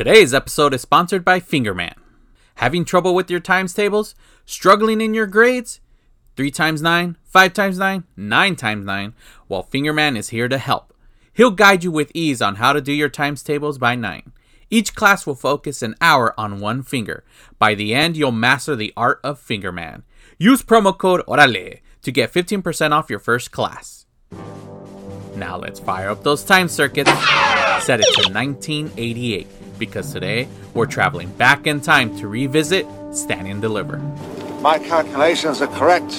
Today's episode is sponsored by Fingerman. Having trouble with your times tables? Struggling in your grades? 3 times 9, 5 times 9, 9 times 9? Well, Fingerman is here to help. He'll guide you with ease on how to do your times tables by 9. Each class will focus an hour on one finger. By the end, you'll master the art of Fingerman. Use promo code ORALE to get 15% off your first class. Now let's fire up those time circuits. Set it to 1988 because today we're traveling back in time to revisit Stand and Deliver. My calculations are correct.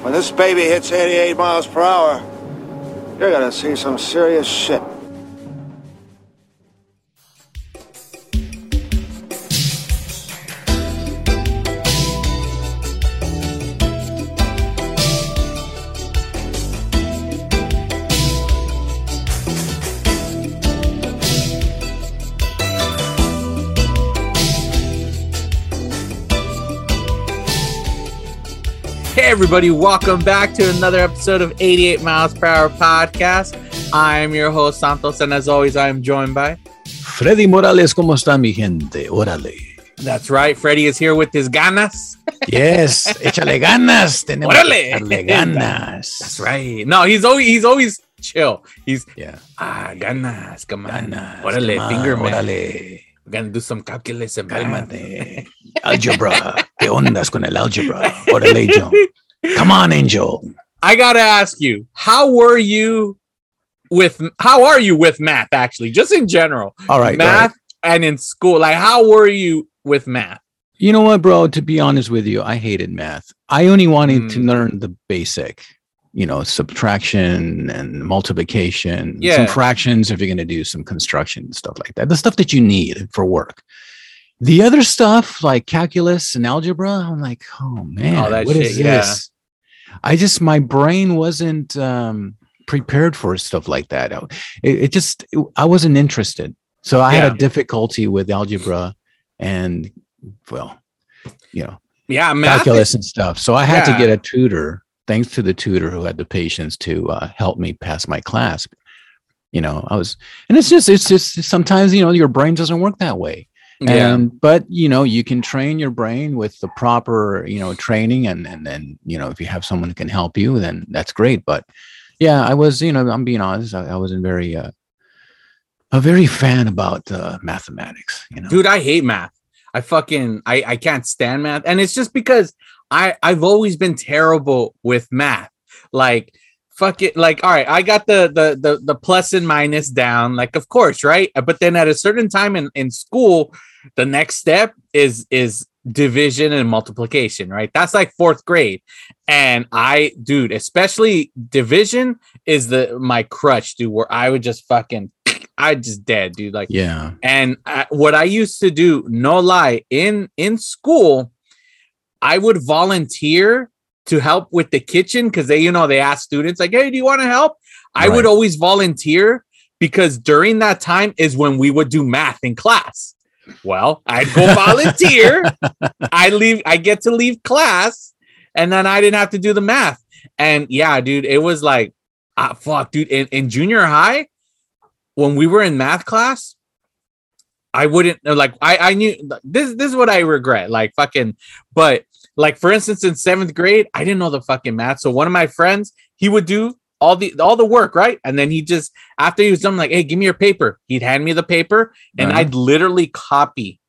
When this baby hits 88 miles per hour, you're gonna see some serious shit. Everybody, welcome back to another episode of 88 Miles Per Hour Podcast. I'm your host, Santos, and as always, I am joined by. Freddy Morales, ¿cómo está mi gente? Órale. That's right, Freddie is here with his ganas. Yes, échale ganas. Tenemos Órale. que echarle ganas. That's right. No, he's always he's always chill. He's Yeah. ah ganas, come on, Ganas. órale, come on, finger man. Órale. We're gonna do some calculus and. Cálmate. Algebra. ¿Qué ondas con el algebra? Órale, Angel. Come on, Angel. I gotta ask you, how were you with how are you with math actually? Just in general, All right. math right. and in school. Like, how were you with math? You know what, bro? To be honest with you, I hated math. I only wanted to Mm. learn the basic, you know, subtraction and multiplication, Yeah. some fractions if you're going to do some construction and stuff like that. The stuff that you need for work. The other stuff like calculus and algebra, I'm like, oh man, that what is shit, yeah. this? I just my brain wasn't um, prepared for stuff like that. It, it just I wasn't interested, so I had a difficulty with algebra and well, you know, Yeah, math. calculus and stuff. So I had Yeah. to get a tutor, thanks to the tutor who had the patience to uh, help me pass my class. You know, I was, and it's just, it's just sometimes, you know, your brain doesn't work that way. Yeah, And, but, you know, you can train your brain with the proper, you know, training. And, and then, you know, if you have someone who can help you, then that's great. But yeah, I was, you know, I'm being honest, I, I wasn't very, uh, a very fan about uh, mathematics, you know. dude, I hate math. I fucking I I can't stand math, and it's just because I I've always been terrible with math. Like fuck it like all right i got the the the, the plus and minus down like of course right but then at a certain time in in school the next step is is division and multiplication right that's like fourth grade and i dude especially division is the my crutch dude where i would just fucking i just dead dude like yeah. and I, what I used to do, no lie, in in school, I would volunteer to help with the kitchen because they, you know, they ask students like, "Hey, do you want to help?" I would always volunteer because during that time is when we would do math in class. Well, I'd go volunteer. I leave. I get to leave class, and then I didn't have to do the math. And yeah, dude, it was like, ah, fuck, dude. In, in junior high, when we were in math class, I wouldn't like I I knew this this is what I regret like fucking but like for instance in 7th grade I didn't know the fucking math so one of my friends he would do all the all the work right and then he just after he was done like hey give me your paper he'd hand me the paper and Right. I'd literally copy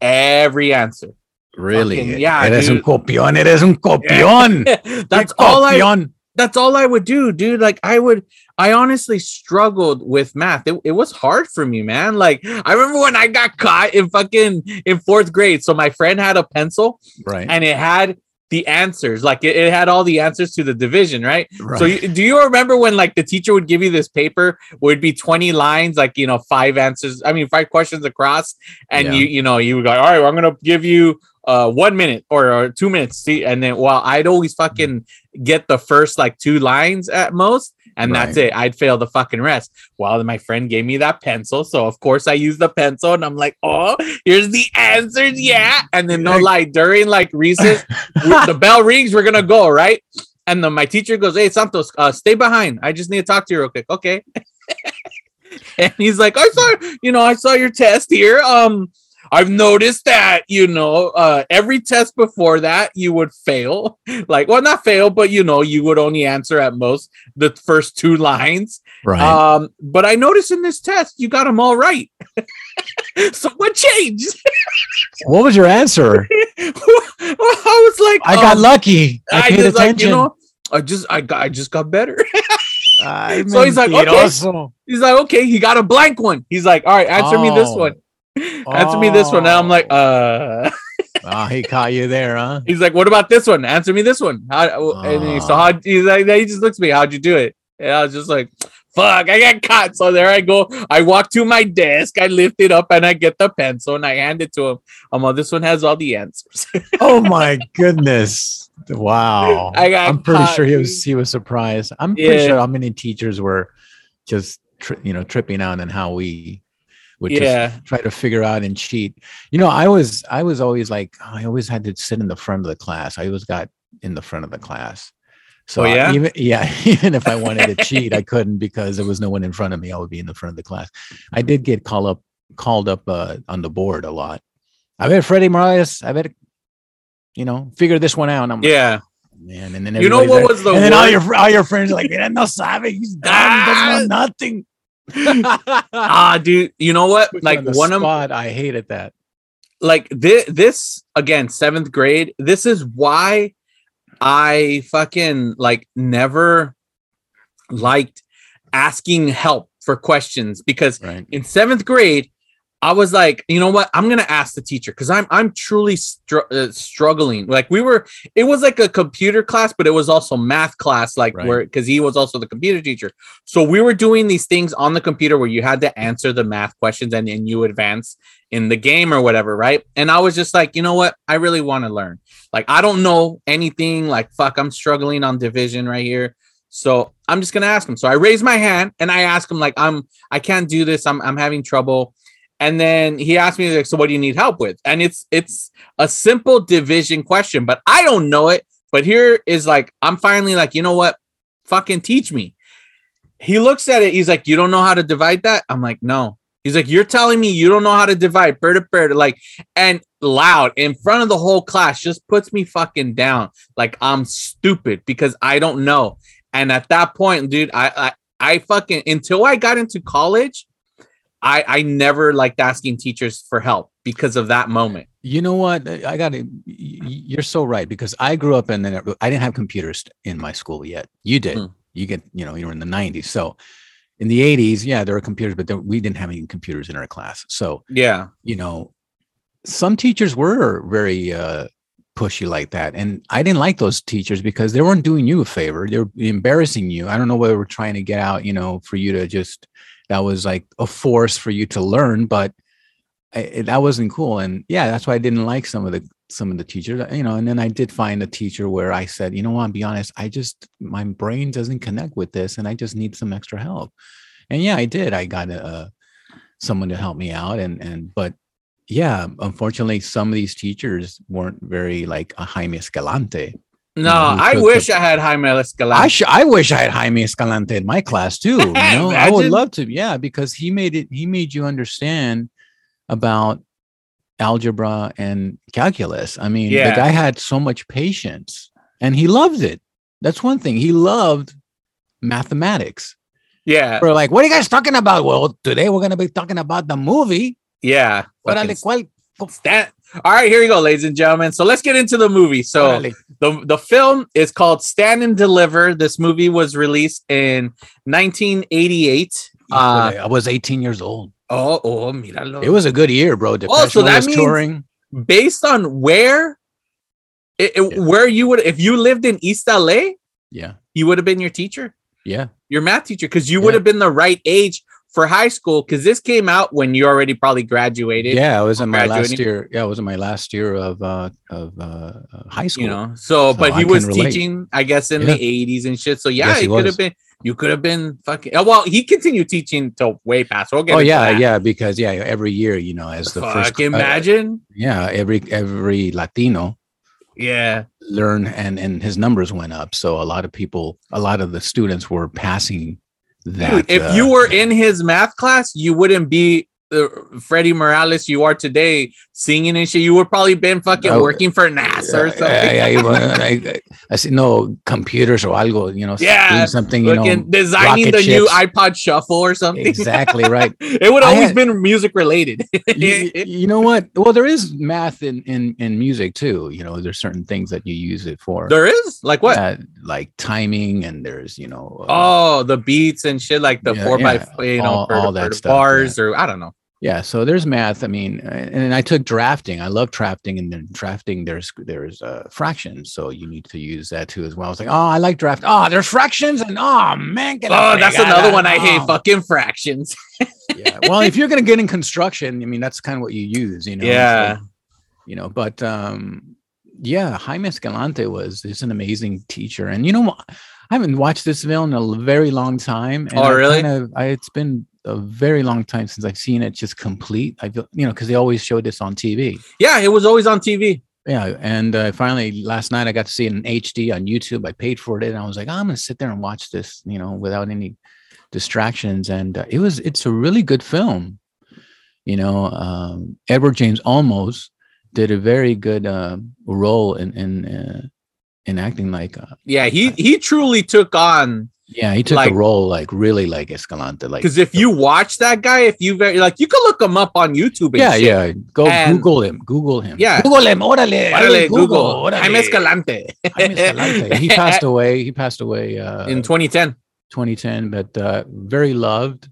every answer Really? Fucking- yeah, Eres un copión, eres un copión. that's all I that's all I would do, dude. Like I would, I honestly struggled with math. It, it was hard for me, man. Like I remember when I got caught in fucking in fourth grade. So my friend had a pencil Right. and it had the answers. Like it, it had all the answers to the division, right? right. So you, do you remember when like the teacher would give you this paper would be 20 lines, like you know, five answers, I mean five questions across, and Yeah. you you know, you would go, all right, well, I'm gonna give you uh one minute or, or two minutes. See, and then well, I'd always fucking get the first like two lines at most, and that's it. I'd fail the fucking rest. Well, then my friend gave me that pencil, so of course I used the pencil, and I'm like, oh, here's the answers, yeah. And then no lie, during like recess, the bell rings, we're gonna go, right? And then my teacher goes, Hey Santos, uh, stay behind. I just need to talk to you real quick. Okay. and he's like, I saw, you know, I saw your test here. Um, I've noticed that, you know, uh, every test before that you would fail. Like, well, not fail, but you know, you would only answer at most the first two lines. Right. Um, but I noticed in this test you got them all right. so what changed? what was your answer? I was like, I got um, lucky. I, paid just, like, attention. you know, I just I got I just got better. So he's like, okay. He's like, okay, he got a blank one. He's like, all right, answer me this Oh. one. Answer me this one. And I'm like, uh Oh, he caught you there, huh? he's like, what about this one? Answer me this one. How and he, so how he's like he just looks at me, how'd you do it? And I was just like, fuck, I got caught. So there I go. I walk to my desk, I lift it up and I get the pencil and I hand it to him. I'm like, this one has all the answers. Oh my goodness! Wow. I got I'm pretty caught, sure he was he was surprised. I'm pretty sure how many teachers were just tri- you know tripping out and how we would just yeah. try to figure out and cheat. You know, I was I was always like I always had to sit in the front of the class. I always got in the front of the class. So Oh, I- yeah? even yeah, even if I wanted to cheat, I couldn't because there was no one in front of me. I would be in the front of the class. I did get called up called up uh, on the board a lot. I bet Freddie Morales. I bet you know figure this one out. And I'm like, Yeah. man, and then You know what like- was the and then all your all your friends are like, "Mira, no sabe, he's dumb, he doesn't know nothing." Ah, dude, you know what? Put Like on one of spot, I hated that. like this this again seventh grade this is why i fucking like never liked asking help for questions because Right. in seventh grade i was like you know what i'm gonna ask the teacher because i'm i'm truly str- uh, struggling like we were it was like a computer class but it was also math class like Right. where because he was also the computer teacher so we were doing these things on the computer where you had to answer the math questions and then you advance in the game or whatever, right? And I was just like, you know what? I really want to learn. Like, I don't know anything. Like, fuck, I'm struggling on division right here. So I'm just gonna ask him. So I raise my hand and I ask him, like, I'm I can't do this. I'm I'm having trouble. And then he asked me, like, so what do you need help with? And it's it's a simple division question, but I don't know it. But here is like, I'm finally like, you know what? Fucking teach me. He looks at it, he's like, You don't know how to divide that? I'm like, no. He's like, You're telling me you don't know how to divide bird to bird, like, and loud in front of the whole class just puts me fucking down. Like I'm stupid because I don't know. And at that point, dude, I I, I fucking until I got into college, I I never liked asking teachers for help because of that moment. You know what? I got to. You're so right because I grew up in. an- I didn't have computers in my school yet. You did. Mhm. You get. You know, you were in the '90s. So, in the '80s, yeah, there were computers, but there, we didn't have any computers in our class. So, Yeah. you know, some teachers were very uh, pushy like that, and I didn't like those teachers because they weren't doing you a favor. They were embarrassing you. I don't know what they were trying to get out. You know, for you to just that was like a force for you to learn, but I, that wasn't cool. And yeah, that's why I didn't like some of the some of the teachers. You know, and then I did find a teacher where I said, you know what, I'll be honest, I just my brain doesn't connect with this, and I just need some extra help. And yeah, I did. I got a. Uh, someone to help me out and and but yeah unfortunately some of these teachers weren't very like a jaime escalante No, I wish the- I had Jaime Escalante. i sh- i wish i had jaime escalante in my class too you know i would love to yeah because he made it he made you understand about algebra and calculus i mean Yeah. the guy had so much patience and he loved it that's one thing he loved mathematics yeah, we're like what are you guys talking about well today we're going to be talking about the movie yeah. Órale. Stand- All right, here you go, ladies and gentlemen. So let's get into the movie. So the the film is called Stand and Deliver. This movie was released in 1988. Uh, I was 18 years old. oh, oh, míralo. It was a good year, bro. Depeche Oh, so that means- touring. based on where it, it- Yeah. where you would if you lived in East LA, Yeah, you would have been your teacher, yeah, your math teacher, because you would have been the right age for high school. Because this came out when you already probably graduated. yeah. It was in my last year. Yeah, it was in my last year of uh of uh, uh, high school. you know so, So but he I was teaching i guess in Yeah. the 80s and shit so yeah Yes, it could have been you could have been fucking oh, well he continued teaching till way past we'll get oh yeah, yeah. Because yeah, every year, you know, as the Fuck, first. uh, imagine yeah, every every Latino yeah learn and and his numbers went up. So a lot of people, a lot of the students were passing that Dude, if uh, you were in his math class, you wouldn't be the Freddie Morales you are today, singing and shit. You would probably been fucking Oh, working for NASA or something. I, I, I, no computers or algo, you know, Yeah, doing something, you know, designing the new iPod Shuffle or something. exactly right. it would always had- been music related. you, you know what? Well, there is math in, in in music too. You know, there's certain things that you use it for. there is like what? Uh, like timing, and there's you know. uh, oh, the beats and shit, like the Yeah, four by yeah, four, you know, all- all that stuff, bars or I don't know. Yeah. So there's math. I mean, uh, and I took drafting. I love drafting, and then drafting. There's there's uh, fractions, so you need to use that too as well. I was like, oh, I like draft. Oh, there's fractions, and oh man, Oh, that's another one I hate. Oh. Fucking fractions. yeah. Well, if you're gonna get in construction, I mean, that's kind of what you use, you know. Yeah. so, you know, but um, yeah, Jaime Escalante was is an amazing teacher, and you know, what? I haven't watched this film in a very long time. And Oh, I really? Kind of, I, it's been a very long time since I've seen it just complete. I feel, you know, because they always showed this on TV. Yeah, it was always on TV. Yeah, and uh, finally last night I got to see it in HD on YouTube. I paid for it, and I was like, I'm gonna sit there and watch this, you know, without any distractions. And uh, it was it's a really good film. You know, um, Edward James Olmos did a very good uh, role in in in acting. Like, uh, Yeah, he he truly took on yeah, he took Like- the role like really like Escalante. Like, because if you watch that guy, if you very like, you can look him up on YouTube. And yeah, shit. yeah, go And- Google him, Google him, Yeah. Google him, orale, Órale, Google. órale. Jaime Escalante Jaime Escalante. he passed away. He passed away uh, in 2010. 2010, but uh, very loved.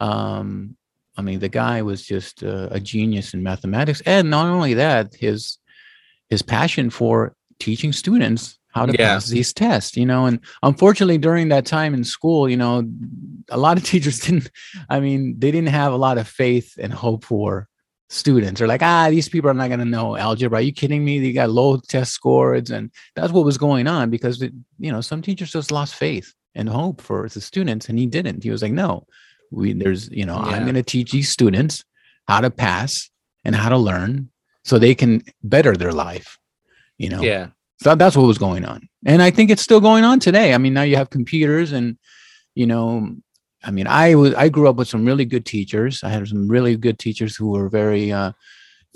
Um, I mean, the guy was just uh, a genius in mathematics, and not only that, his his passion for teaching students how to Yeah. pass these tests. You know, and unfortunately, during that time in school, you know, a lot of teachers didn't. I mean, they didn't have a lot of faith and hope for students. They're like, ah, these people are not going to know algebra. Are you kidding me? They got low test scores, and that's what was going on because it, you know some teachers just lost faith and hope for the students, and he didn't. He was like, no, we there's you know I'm going to teach these students how to pass and how to learn so they can better their life. You know, Yeah, so that's what was going on. And I think it's still going on today. I mean, now you have computers and, you know, I mean, I was, I grew up with some really good teachers. I had some really good teachers who were very uh,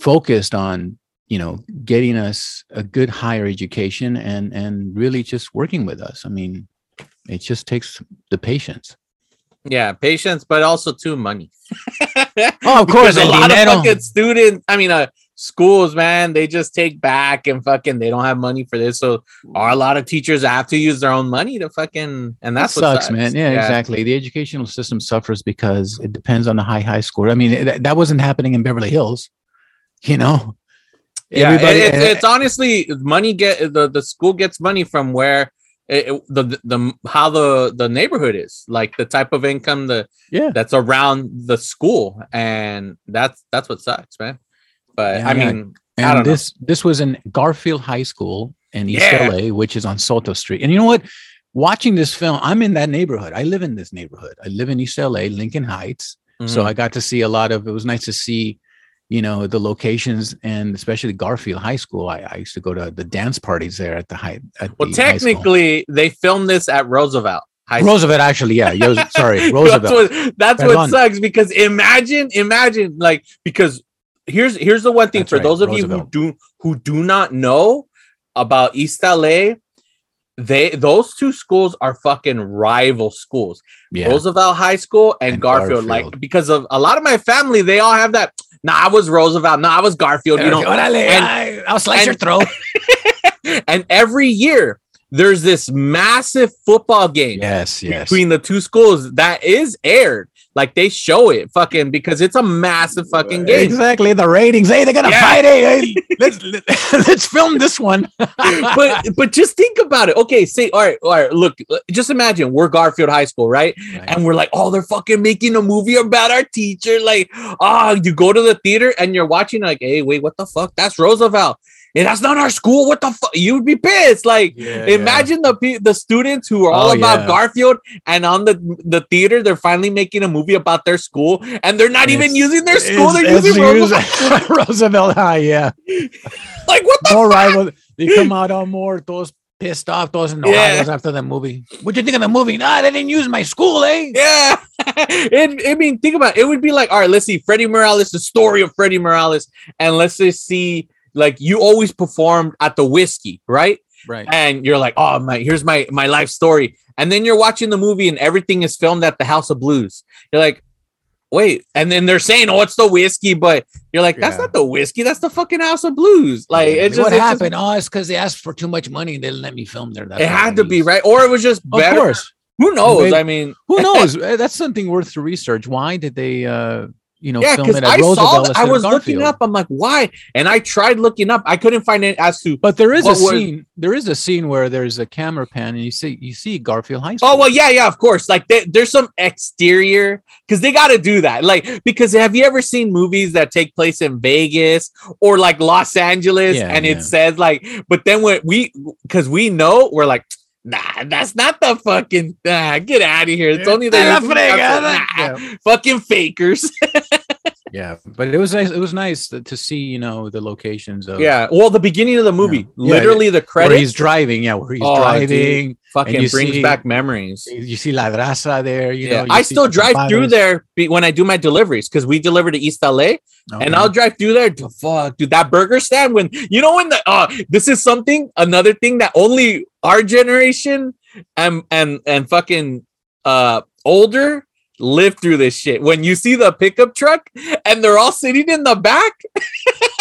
focused on, you know, getting us a good higher education and, and really just working with us. I mean, it just takes the patience. yeah, patience, but also too money. Oh, of course, a lot of fucking students. I mean, uh, schools, man, they just take back and fucking they don't have money for this. So, are a lot of teachers have to use their own money to fucking, and That that's sucks, man. Yeah, exactly. The educational system suffers because it depends on the high high score. I mean, that, that wasn't happening in Beverly Hills, you know. Yeah, it- Everybody- it's, eh, it's honestly money get the the school gets money from where it, it- the, the the how the the neighborhood is like the type of income the yeah. that's around the school and that's that's what sucks man but Yeah, i yeah. mean I don't And know. this this was in Garfield High School in East Yeah. LA, which is on Soto Street. And you know what? Watching this film, I'm in that neighborhood. I live in this neighborhood. I live in East LA, Lincoln Heights. So mhm. I got to see a lot of. It was nice to see, you know, the locations and especially Garfield High School. I, I used to go to the dance parties there at the high. At well the high technically they filmed this at roosevelt high Roosevelt actually, yeah. Yo, sorry, that's Roosevelt. what, that's what sucks because imagine imagine like because here's here's the one thing That's for right, those of you who do who do not know about east la they those two schools are fucking rival schools Yeah, roosevelt high school and, And garfield. like because of a lot of my family they all have that nah i was roosevelt nah i was garfield you know and- ay, I'll slice and- your throat. and every year there's this massive football game yes, yes. between the two schools that is aired. Like they show it fucking because it's a massive fucking game. Exactly the ratings. Hey, they're gonna Yeah. fight. Hey, hey, let's let's film this one. but but just think about it. Okay, say all right, all right. Look, just imagine we're Garfield High School, right? And we're like, oh, they're fucking making a movie about our teacher. Like, oh, you go to the theater and you're watching, like, hey, wait, what the fuck? That's Roosevelt. And that's not our school. What the fuck? You'd be pissed. Like, Yeah, imagine the the students who are all Oh, about yeah. Garfield, and on the the theater, they're finally making a movie about their school, and they're not even using their school. They're using Roosevelt. Roosevelt High. Yeah, Like, what the more rival. They come out on more those pissed off those enojados Yeah. after the movie. What'd you think of the movie? Nah, they didn't use my school, eh? Yeah. it, I mean, think about it. It would be like, all right, let's see Freddie Morales, the story of Freddie Morales, and let's just see, like, you always performed at the whiskey, right? Right. And you're like, oh my, here's my my life story. And then you're watching the movie and everything is filmed at the House of Blues. You're like, wait, and then they're saying, oh, it's the whiskey, but you're like, that's Yeah. not the whiskey, that's the fucking House of Blues. Like, it's just what it's just- happened? oh, it's because they asked for too much money and they didn't let me film there. That's it had to be right, or it was just Of better. course. Who knows? Maybe- I mean, Who knows? Uh, That's something worth to research. Why did they, uh, you know, yeah, film because it at I saw Roosevelt that. I was looking up. I'm like, why? And I tried looking up. I couldn't find it as to. But there is a was- scene. There is a scene where there's a camera pan, and you see you see Garfield High oh, School. Oh well, yeah, yeah, of course. Like they, there's some exterior because they got to do that. Like because have you ever seen movies that take place in Vegas or like Los Angeles, Yeah, and yeah. it says like, but then when we because we know we're like. Nah, that's not the fucking. Nah, get out of here. It's only the A la fregada. Nah, Yeah. fucking fakers. yeah, but it was nice. It was nice to, see you know the locations of yeah. Well, the beginning of the movie, Yeah. literally the credits where he's driving. Yeah, where he's Oh, driving. fucking brings see- back memories. You see La Raza there. You yeah, know, you I still drive through there be- when I do my deliveries because we deliver to East LA, and Okay. I'll drive through there. to- Fuck, dude, that burger stand when you know when the uh, this is something another thing that only our generation and and and fucking uh older live through this shit. When you see the pickup truck and they're all sitting in the back,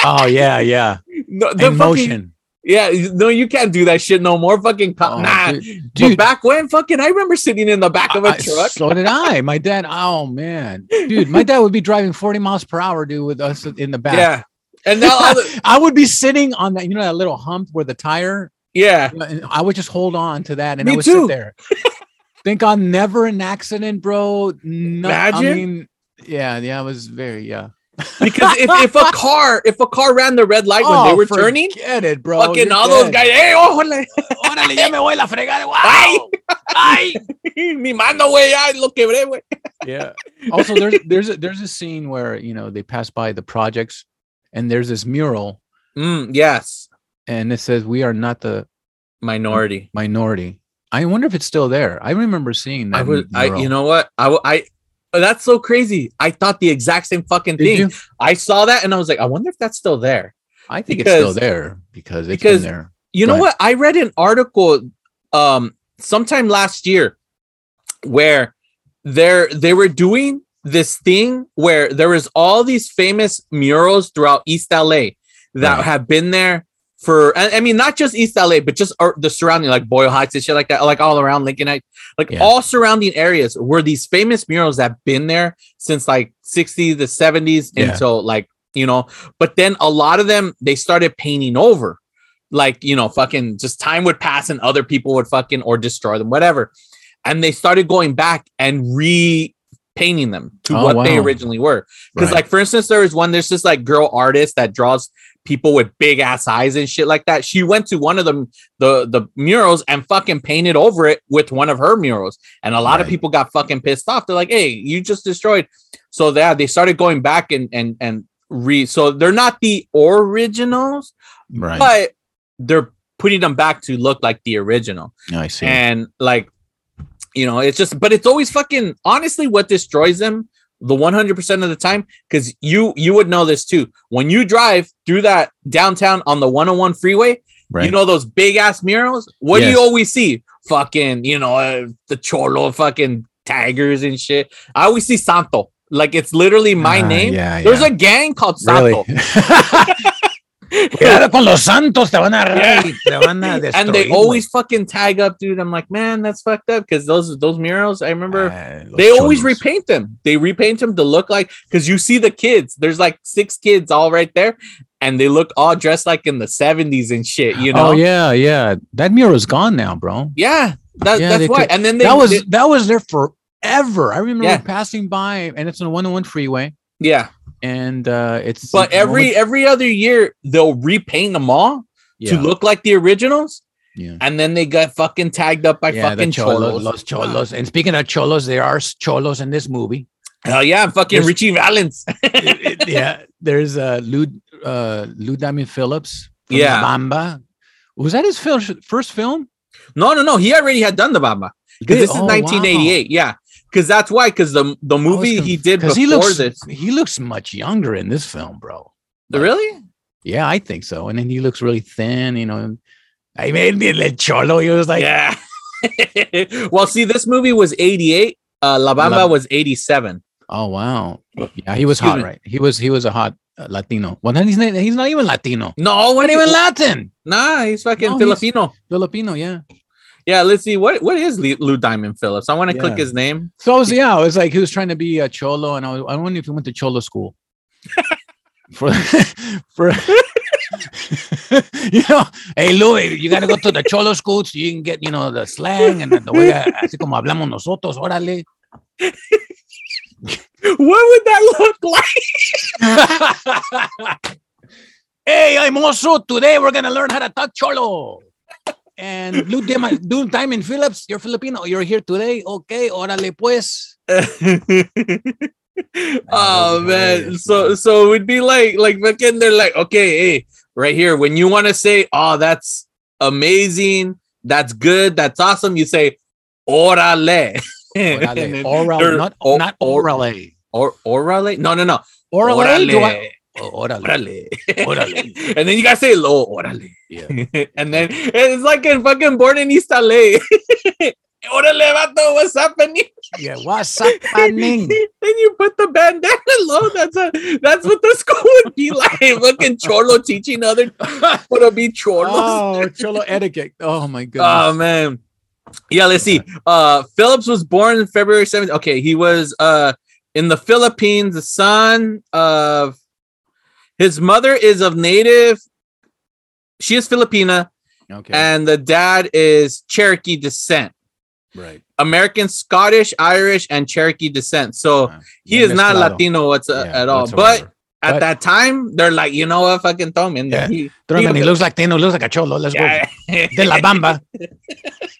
Oh yeah, yeah. no, the In fucking, motion. yeah, no, you can't do that shit no more. Fucking co- Oh, nah. dude, But back when, fucking, I remember sitting in the back of a I- truck. So did I. My dad. Oh man, dude, my dad would be driving 40 miles per hour, dude, with us in the back. Yeah, and now, the, I would be sitting on that, you know, that little hump where the tire. yeah, I would just hold on to that, and Me I would too. sit there. Think on never an accident, bro. No, I Imagine. mean, yeah, yeah, it was very yeah. because if, if a car if a car ran the red light when they Oh, were turning, forget it, bro. fucking You're all those guys, hey, oh, órale, Órale, ya me voy a la fregada. Ay. Wow. Ay. mi mano, güey, ay, lo quebré, güey. yeah. Also, there's there's a, there's a scene where you know they pass by the projects, and there's this mural, Mm, yes, and it says, "We are not the minority. minority." I wonder if it's still there. I remember seeing that. I was, I, you know what, I, that's so crazy. I thought the exact same fucking Did thing. you? I saw that and I was like, I wonder if that's still there. I think it's still there because it's because- been there. You Go know ahead. what? I read an article um sometime last year where there they were doing this thing where there was all these famous murals throughout East LA that Right. have been there for I, mean not just East LA but just the surrounding like Boyle Heights and shit like that like all around Lincoln Heights like Yeah. all surrounding areas were these famous murals that have been there since like 60s the 70s Yeah. until like you know but then a lot of them they started painting over like you know fucking just time would pass and other people would fucking or destroy them whatever and they started going back and repainting them to Oh, what they originally were because Right. like for instance there was one there's this like girl artist that draws people with big ass eyes and shit like that. She went to one of them the the murals and fucking painted over it with one of her murals. And a lot of people got fucking pissed off. They're like hey you just destroyed. So yeah they started going back and and and re so they're not the originals right. but they're putting them back to look like the original. I see. and like you know it's just but it's always fucking honestly what destroys them the 100% of the time because you you would know this too. When you drive through that downtown on the 101 freeway right. you know those big ass murals? What do you always see? Fucking you know uh, the cholo fucking tigers and shit. I always see santo. Like it's literally my Ah, name. Yeah, there's yeah. a gang called really. con los santos, te van a Yeah. te van a and they always fucking tag up, dude. I'm like, man, that's fucked up because those those murals. I remember ah, los they always repaint them. They repaint them to look like because you see the kids. There's like six kids all right there, and they look all dressed like in the 70s and shit. You oh, know? Oh yeah, yeah. That mural's gone now, bro. yeah. That, Yeah, that's why. and then they, that was they- that was there forever. I remember Yeah. passing by, and it's on the 101 freeway, yeah. And uh it's But every every other year they'll repaint them all yeah, to look like the originals, yeah. and then they got fucking tagged up by Yeah, fucking cholos, cholos. los cholos. And speaking of cholos, there are cholos in this movie. Hell yeah, fucking There's- Ritchie Valens. It- it- yeah, there's uh Lou uh Lou Diamond Phillips. from Yeah. Bamba. Was that his fil- first film? No, no, no. He already had done the Bamba. Because this is oh, wow. 1988. Yeah. Because that's why. Because the the movie conf- he did before he looks this. he looks much younger in this film, bro. Like, Really? Yeah, I think so. And then he looks really thin, you know. I made me a cholo. He was like, yeah. well, see, this movie was 88. Uh, La Bamba La- was 87. oh wow, yeah, he was Excuse hot, me. right? He was he was a hot uh, Latino. Well, then he's not, he's not even Latino. No, what Not even Latin. Nah, he's fucking No, he's- Filipino. Filipino, yeah. Yeah, let's see. What what is Lou Diamond Phillips? I want to click his name. So was yeah, I was like he was trying to be a cholo, and I was I wonder if he went to cholo school. for for you know, hey Louis, you gotta go to the cholo school so you can get you know the slang and the way así como hablamos nosotros, órale. What would that look like? hey, I'm also today we're gonna learn how to talk cholo. And Lou Diamond, Lou Diamond Phillips, you're Filipino. You're here today. Okay, órale pues. Ah, oh man. So so it would be like like fucking they're like, okay, hey, right here. When you want to say, oh, that's amazing, that's good, that's awesome, you say orale. And Orale. then Oral, they're- not o- not or- orale. Or orale? No, no, no. Orale. do I- Orale. Oh, orale. Orale. Orale. and then you gotta say lo orale. Yeah. and then it's like in fucking born in East LA. Orale, vato, what's happening? Yeah. What's happening? then you put the bandana low. That's a, that's what the school would be like. Fucking cholo teaching other what to be cholos. oh, cholo etiquette. Oh my goodness. Oh man. Yeah, let's see. Uh Phillips was born in February 7th. Okay, he was uh in the Philippines, the son of his mother is of native she is Filipina okay. and the dad is Cherokee descent. right. American, Scottish, Irish, and Cherokee descent. So Wow. he is not. Latino what's, uh, Yeah, at all. But whatsoever. At But- that time, they're like, you know what, fucking throw him in there. Yeah. He, Throw him in. he- He looks like Tino. Looks like a cholo. Let's yeah. go. De la Bamba.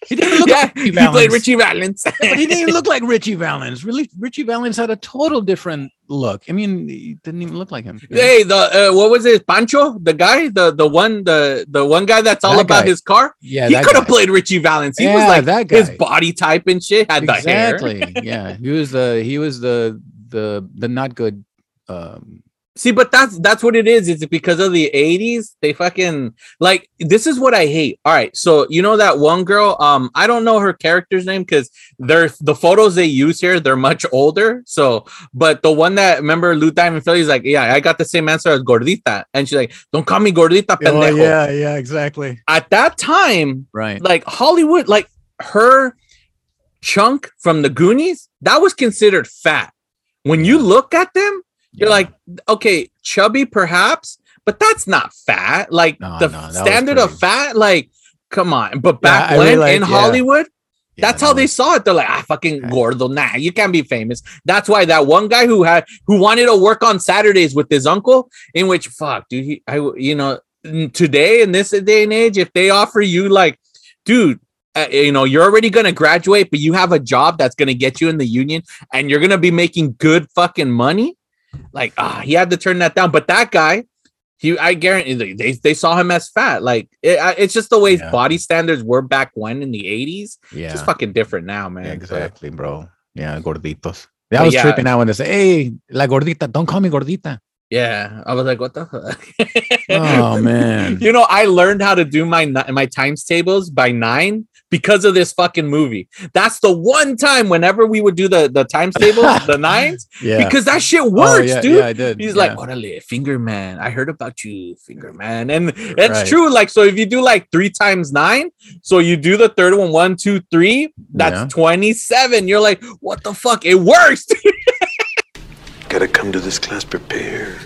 He didn't look yeah, like Ritchie he Valens. played Ritchie Valens. but he didn't look like Ritchie Valens. Really, Ritchie Valens had a total different look. I mean, he didn't even look like him. you know? Hey, the uh, what was it? Pancho, the guy, the the one, the the one guy that's all That about guy. his car. Yeah, he could have played Ritchie Valens. He was Yeah, like that guy. his body type and shit had the hair. exactly. yeah, he was the he was the the the not good. Um, See, but that's that's what it is. It's because of the 80s. They fucking like this is what I hate. All right. So you know that one girl, um, I don't know her character's name because they're the photos they use here, they're much older. So, but the one that remember Lou Diamond Phillips like, yeah, I got the same answer as Gordita. And she's like, Don't call me Gordita, pendejo. Oh, yeah, yeah, exactly. At that time, Right. like Hollywood, like her chunk from the Goonies, that was considered fat. When you look at them, you're Yeah. like, okay, chubby perhaps, but that's not fat. Like No, the no, standard of fat, like, come on. But Yeah, back I when like- in yeah. Hollywood, Yeah, that's that how they saw it. They're like, ah, fucking Right. gordo. Nah, you can't be famous. That's why that one guy who had who wanted to work on Saturdays with his uncle, in which fuck, dude, he, I, you know, today in this day and age, if they offer you like, dude, uh, you know, you're already gonna graduate, but you have a job that's gonna get you in the union, and you're gonna be making good fucking money. Like, ah, he had to turn that down. But that guy, he, I guarantee they they, saw him as fat. Like, it, it's just the way Yeah. body standards were back when in the '80s. Yeah. It's just fucking different now, man. Yeah, exactly, bro. Yeah, gorditos. I was yeah. tripping out when they say, "Hey, la gordita, don't call me gordita." Yeah, I was like, what the fuck? Oh man. You know, I learned how to do my my times tables by nine because of this fucking movie. That's the one time whenever we would do the the times tables, the nines, Yeah. because that shit Oh, works, yeah, dude. Yeah, I did. He's yeah. like, orale, finger man. I heard about you, finger man. And it's Right. true. Like, so if you do like three times nine, so you do the third one, one, two, three, that's Yeah. 27. You're like, what the fuck? It works. Gotta come to this class prepared.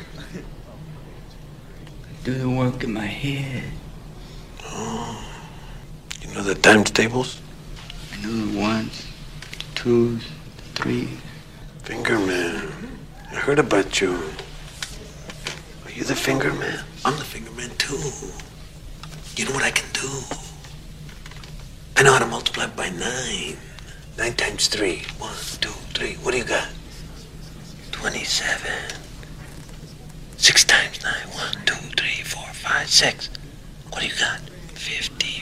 Do the work in my head. Oh. You know the times tables? I know the ones, twos, threes. Finger man. I heard about you. Are you the finger man? I'm the finger man too. You know what I can do? I know how to multiply by nine. Nine times three. One, two, three. What do you got? Twenty-seven. Six times nine. One, two, three, four, five, six. What do you got? Fifty-four.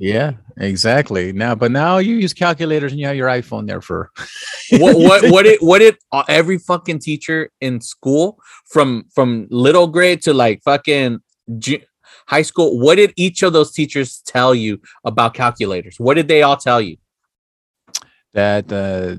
Yeah, exactly. Now, but now you use calculators and you have your iPhone there for. what what what it what it uh, every fucking teacher in school from from little grade to like fucking ju- high school what did each of those teachers tell you about calculators what did they all tell you that uh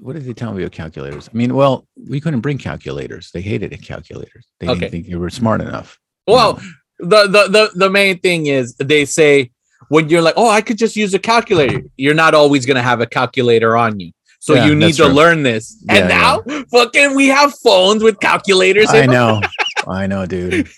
what did they tell me about calculators? I mean, well, we couldn't bring calculators. They hated it, calculators. They Okay. didn't think you were smart enough. well know? the, the the the main thing is they say when you're like oh i could just use a calculator. You're not always going to have a calculator on you. So Yeah, you need to true. learn this. Yeah, and now fucking we have phones with calculators I know, I know, dude.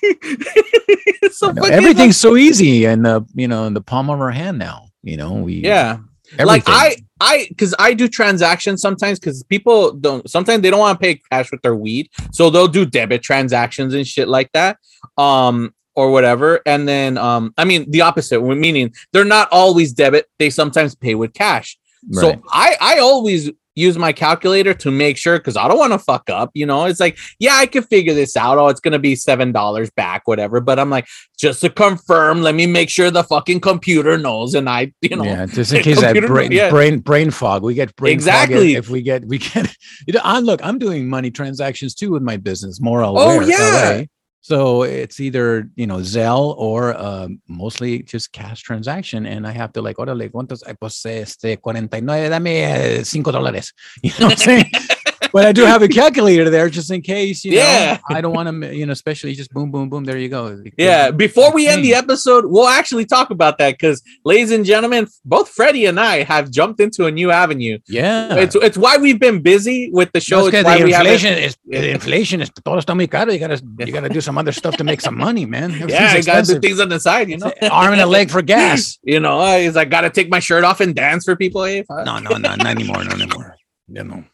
So I know. fucking- Everything's so easy, and the you know, in the palm of our hand now. You know, we yeah. Like i i because i do transactions sometimes because people don't sometimes they don't want to pay cash with their weed. So they'll do debit transactions and shit like that. Um or whatever and then um i mean the opposite meaning they're not always debit they sometimes pay with cash Right. so i i always use my calculator to make sure because i don't want to fuck up you know it's like yeah i could figure this out oh it's gonna be seven dollars back whatever but i'm like just to confirm let me make sure the fucking computer knows and i you know yeah, just in case computer- brain yeah. brain brain fog. We get brain Exactly. fog if, if we get we get. You know, I look. I'm doing money transactions too with my business. More Oh, aware. yeah. LA. So it's either you know Zelle or um, mostly just cash transaction, and I have to like, órale, cuántos? Pues este 49, dame eh, cinco dólares. You know what I'm saying? But I do have a calculator there just in case. You Yeah. know, I don't want to, you know, especially just boom, boom, boom. There you go. Yeah, before we end the episode, we'll actually talk about that because, ladies and gentlemen, both Freddie and I have jumped into a new avenue. yeah. It's it's why we've been busy with the show. No, It's the we inflation is the inflation is todo está muy caro. You gotta you gotta do some other stuff to make some money, man. yeah, I got to do things on the side, you know. Arm and a leg for gas. you know, he's like, got to take my shirt off and dance for people. Hey. No, no, no, not anymore. Not anymore. You know,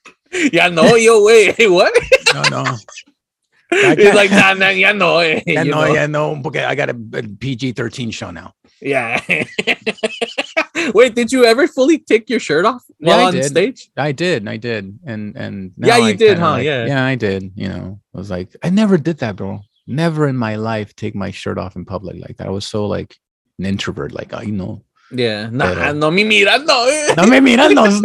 yeah, no, yo, wait, hey, what? no, no. He's like, nah, nah, yeah, no, eh, Yeah, you no, know? yeah, no. Okay, I got a, PG thirteen show now. yeah. wait, did you ever fully take your shirt off Yeah, while I on did. stage? I did, I did, and and Yeah, you I did, huh? like- Yeah. yeah, I did. You know, I was like, I never did that, bro. Never in my life take my shirt off in public like that. I was so like an introvert, like I know. Yeah, nah, Pero- no me mira, no. No me miran los,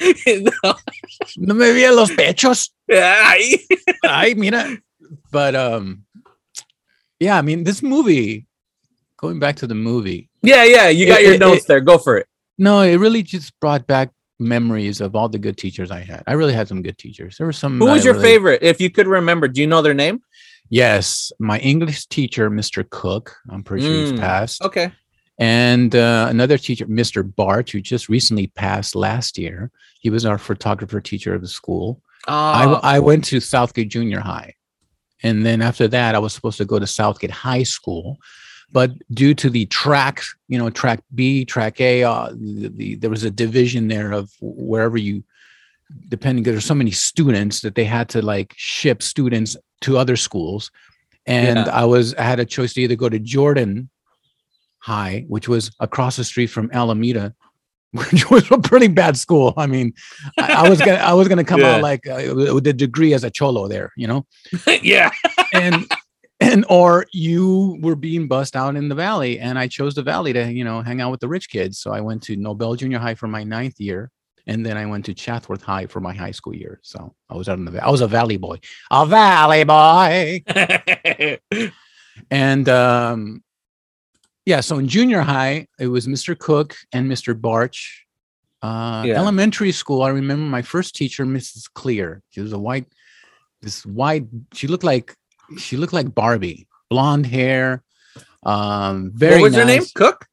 no. no me miran los pechos. Ay. Ay, mira. But um, yeah, I mean, this movie. Going back to the movie, Yeah, yeah, you got It- your it- notes it- there. Go for it. no, it really just brought back memories of all the good teachers I had. I really had some good teachers. There were some. Who was your really- favorite? If you could remember, do you know their name? Yes, my English teacher, Mr. Cook. I'm pretty sure he's Mm, passed. Okay. And uh, another teacher, Mr. Bart, who just recently passed last year. He was our photographer teacher of the school. I, Uh, I went to Southgate Junior High. And then after that, I was supposed to go to Southgate High School. But due to the track, you know, track B, track A, uh, the, the, there was a division there of wherever you, depending, there's so many students that they had to like ship students to other schools. And Yeah. I was, I had a choice to either go to Jordan High, which was across the street from Alameda, which was a pretty bad school. I mean, I, I was gonna, I was gonna come Yeah. out like uh, with a degree as a cholo there, you know, yeah. and and or you were being bussed out in the valley, and I chose the valley to you know hang out with the rich kids. So I went to Nobel Junior High for my ninth year, and then I went to Chatsworth High for my high school year. So I was out in the, I was a valley boy, a valley boy. And um, yeah, so in junior high, it was Mr. Cook and Mr. Barch. Uh, Yeah. Elementary school, I remember my first teacher, Mrs. Clear. She was a white, this white. She looked like she looked like Barbie, blonde hair. Um, very. what was her name? Cook.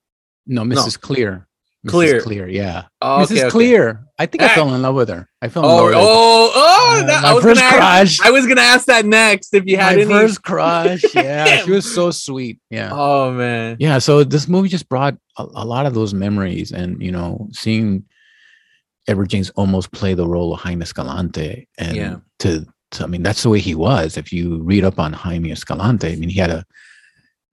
No, Mrs. Clear. Mrs. Clear. Clear, yeah. Oh, Mrs. okay, okay. Clear. I think I Ah. fell in love with her. I fell in Oh, love with her. oh, oh! Uh, that- my I was first gonna ask, crush. I was gonna ask that next if you had my any. first crush. Yeah, she was so sweet. Yeah. Oh man. yeah so this movie just brought a, a lot of those memories and you know seeing edward james olmos play the role of jaime escalante and Yeah. to, to i mean that's the way he was if you read up on jaime escalante i mean he had a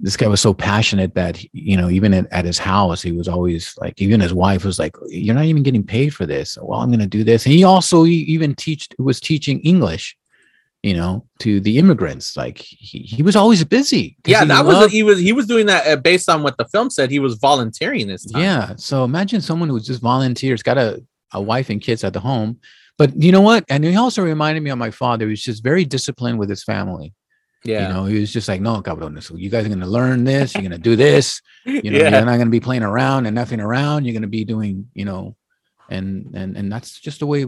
this guy was so passionate that you know even at, at his house he was always like even his wife was like you're not even getting paid for this well i'm going to do this and he also even teach was teaching english you know, to the immigrants. Like he, he was always busy Yeah, that was he was he was doing that uh, based on what the film said. He was volunteering this time. Yeah. So imagine someone who just volunteers, got a, a wife and kids at the home. But you know what? And he also reminded me of my father. He was just very disciplined with his family. Yeah, You know, he was just like, no, cabrón, so you guys are going to learn this. You're going to do this. You know, yeah. you're not going to be playing around and nothing around. You're going to be doing, you know, and, and, and that's just the way,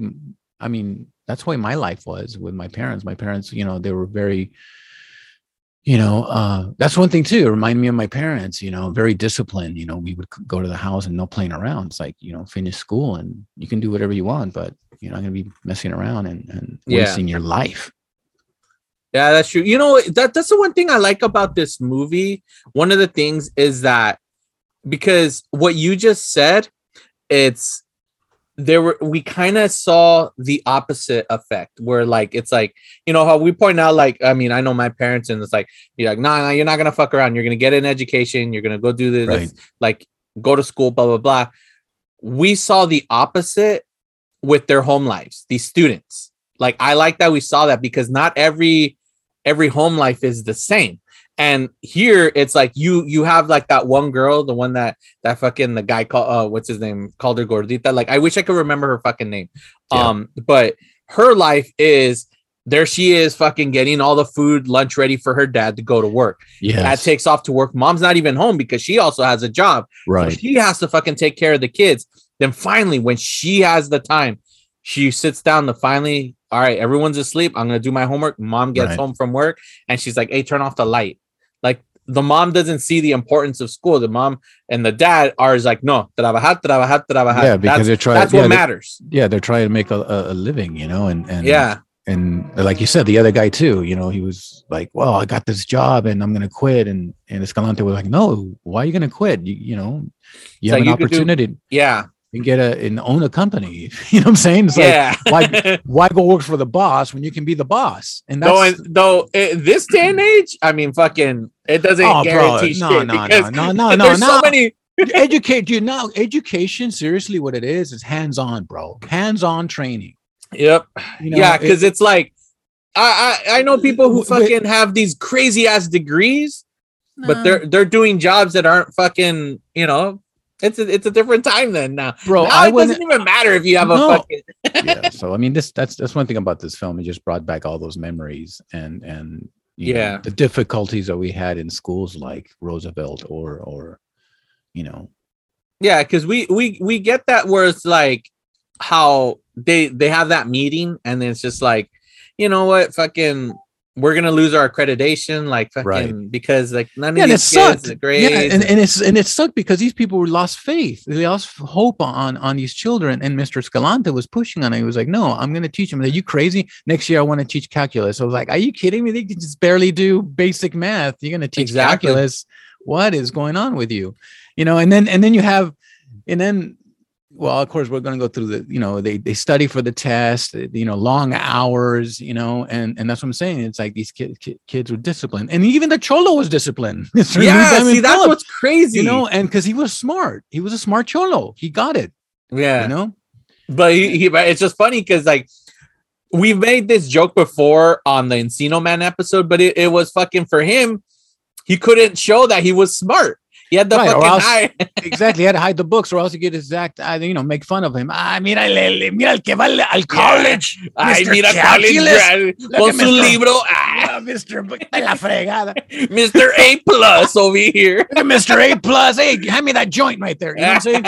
I mean, that's the way my life was with my parents. My parents, you know, they were very, you know, uh, that's one thing too. It reminded me of my parents, you know, very disciplined. You know, we would go to the house and no playing around. It's like, you know, finish school and you can do whatever you want, but you're not going to be messing around and, and Yeah. wasting your life. Yeah, that's true. You know, that that's the one thing I like about this movie. One of the things is that because what you just said, it's there were we kind of saw the opposite effect where like it's like you know how we point out like I mean I know my parents and it's like you're like nah, nah you're not gonna fuck around you're gonna get an education you're gonna go do this Right. like go to school blah blah blah we saw the opposite with their home lives these students like i like that we saw that because not every every home life is the same and here it's like you you have like that one girl the one that that fucking the guy called uh what's his name called her gordita like i wish i could remember her fucking name Yeah. um but her life is there she is fucking getting all the food lunch ready for her dad to go to work Yeah. dad takes off to work mom's not even home because she also has a job so right. she has to fucking take care of the kids. Then finally, when she has the time, she sits down to finally, all right, everyone's asleep. I'm gonna do my homework. Mom gets Right. home from work and she's like, hey, turn off the light. Like the mom doesn't see the importance of school. The mom and the dad are is like, no, trabajar, trabajar, trabajar. Yeah, because that's, they're trying. that's yeah, what matters. yeah, they're trying to make a, a, living, you know, and and Yeah. and like you said, the other guy too, you know, he was like, "Well, I got this job and I'm gonna quit," and and Escalante was like, "No, why are you gonna quit? You, you know, you have an could do- opportunity Yeah. And get a and own a company." You know what I'm saying? It's like, yeah. why why go work for the boss when you can be the boss? And Though, that's in- though in this day and age, I mean, fucking, it doesn't Oh, bro, guarantee no, shit no, no, because no, no, no, there's so many. educate you now. Education, seriously, what it is is hands on, bro. Hands on training. Yep. You know, yeah, it- because it's like I, I I know people who uh, wait. fucking have these crazy ass degrees, but they're they're doing jobs that aren't fucking you know. It's a, it's a different time then now. bro. now I it doesn't even matter if you have No. a fucking yeah so i mean this that's that's one thing about this film it just brought back all those memories and and you know, Yeah. the difficulties that we had in schools like roosevelt or or you know yeah, because we we we get that where it's like how they they have that meeting and then it's just like you know what fucking we're gonna lose our accreditation like fucking Right. because like none yeah, of these kids sucked. grades Yeah, and, and it's and it sucked because these people were lost faith. They lost hope on on these children. And Mr. Escalante was pushing on it. He was like, "No, I'm going to teach them." Are you crazy? Next year, I want to teach calculus. I was like, "Are you kidding me? They can just barely do basic math. You're going to teach Exactly. calculus? What is going on with you?" You know. And then and then you have, and then. Well, of course, we're going to go through the, you know, they they study for the test, eh, you know, long hours, you know, and and that's what I'm saying. It's like these kids kids were disciplined, and even the cholo was disciplined. Yeah see that's what's crazy you know, and because he was smart, he was a smart cholo. He got it, yeah you know. but he, he it's just funny because like we've made this joke before on the Encino Man episode, but it, it was fucking for him. He couldn't show that he was smart. He had the Right, fucking else- eye. exactly, he had to hide the books, or else you get exact, you know, make fun of him. Ah, mira, el- mira el que va al- college. Ay, Mr. mira, college con su Mr. libro. Ah, Mr. La fregada. Mr. A plus over here. Mr. A plus. Hey, hand me that joint right there. You know what I'm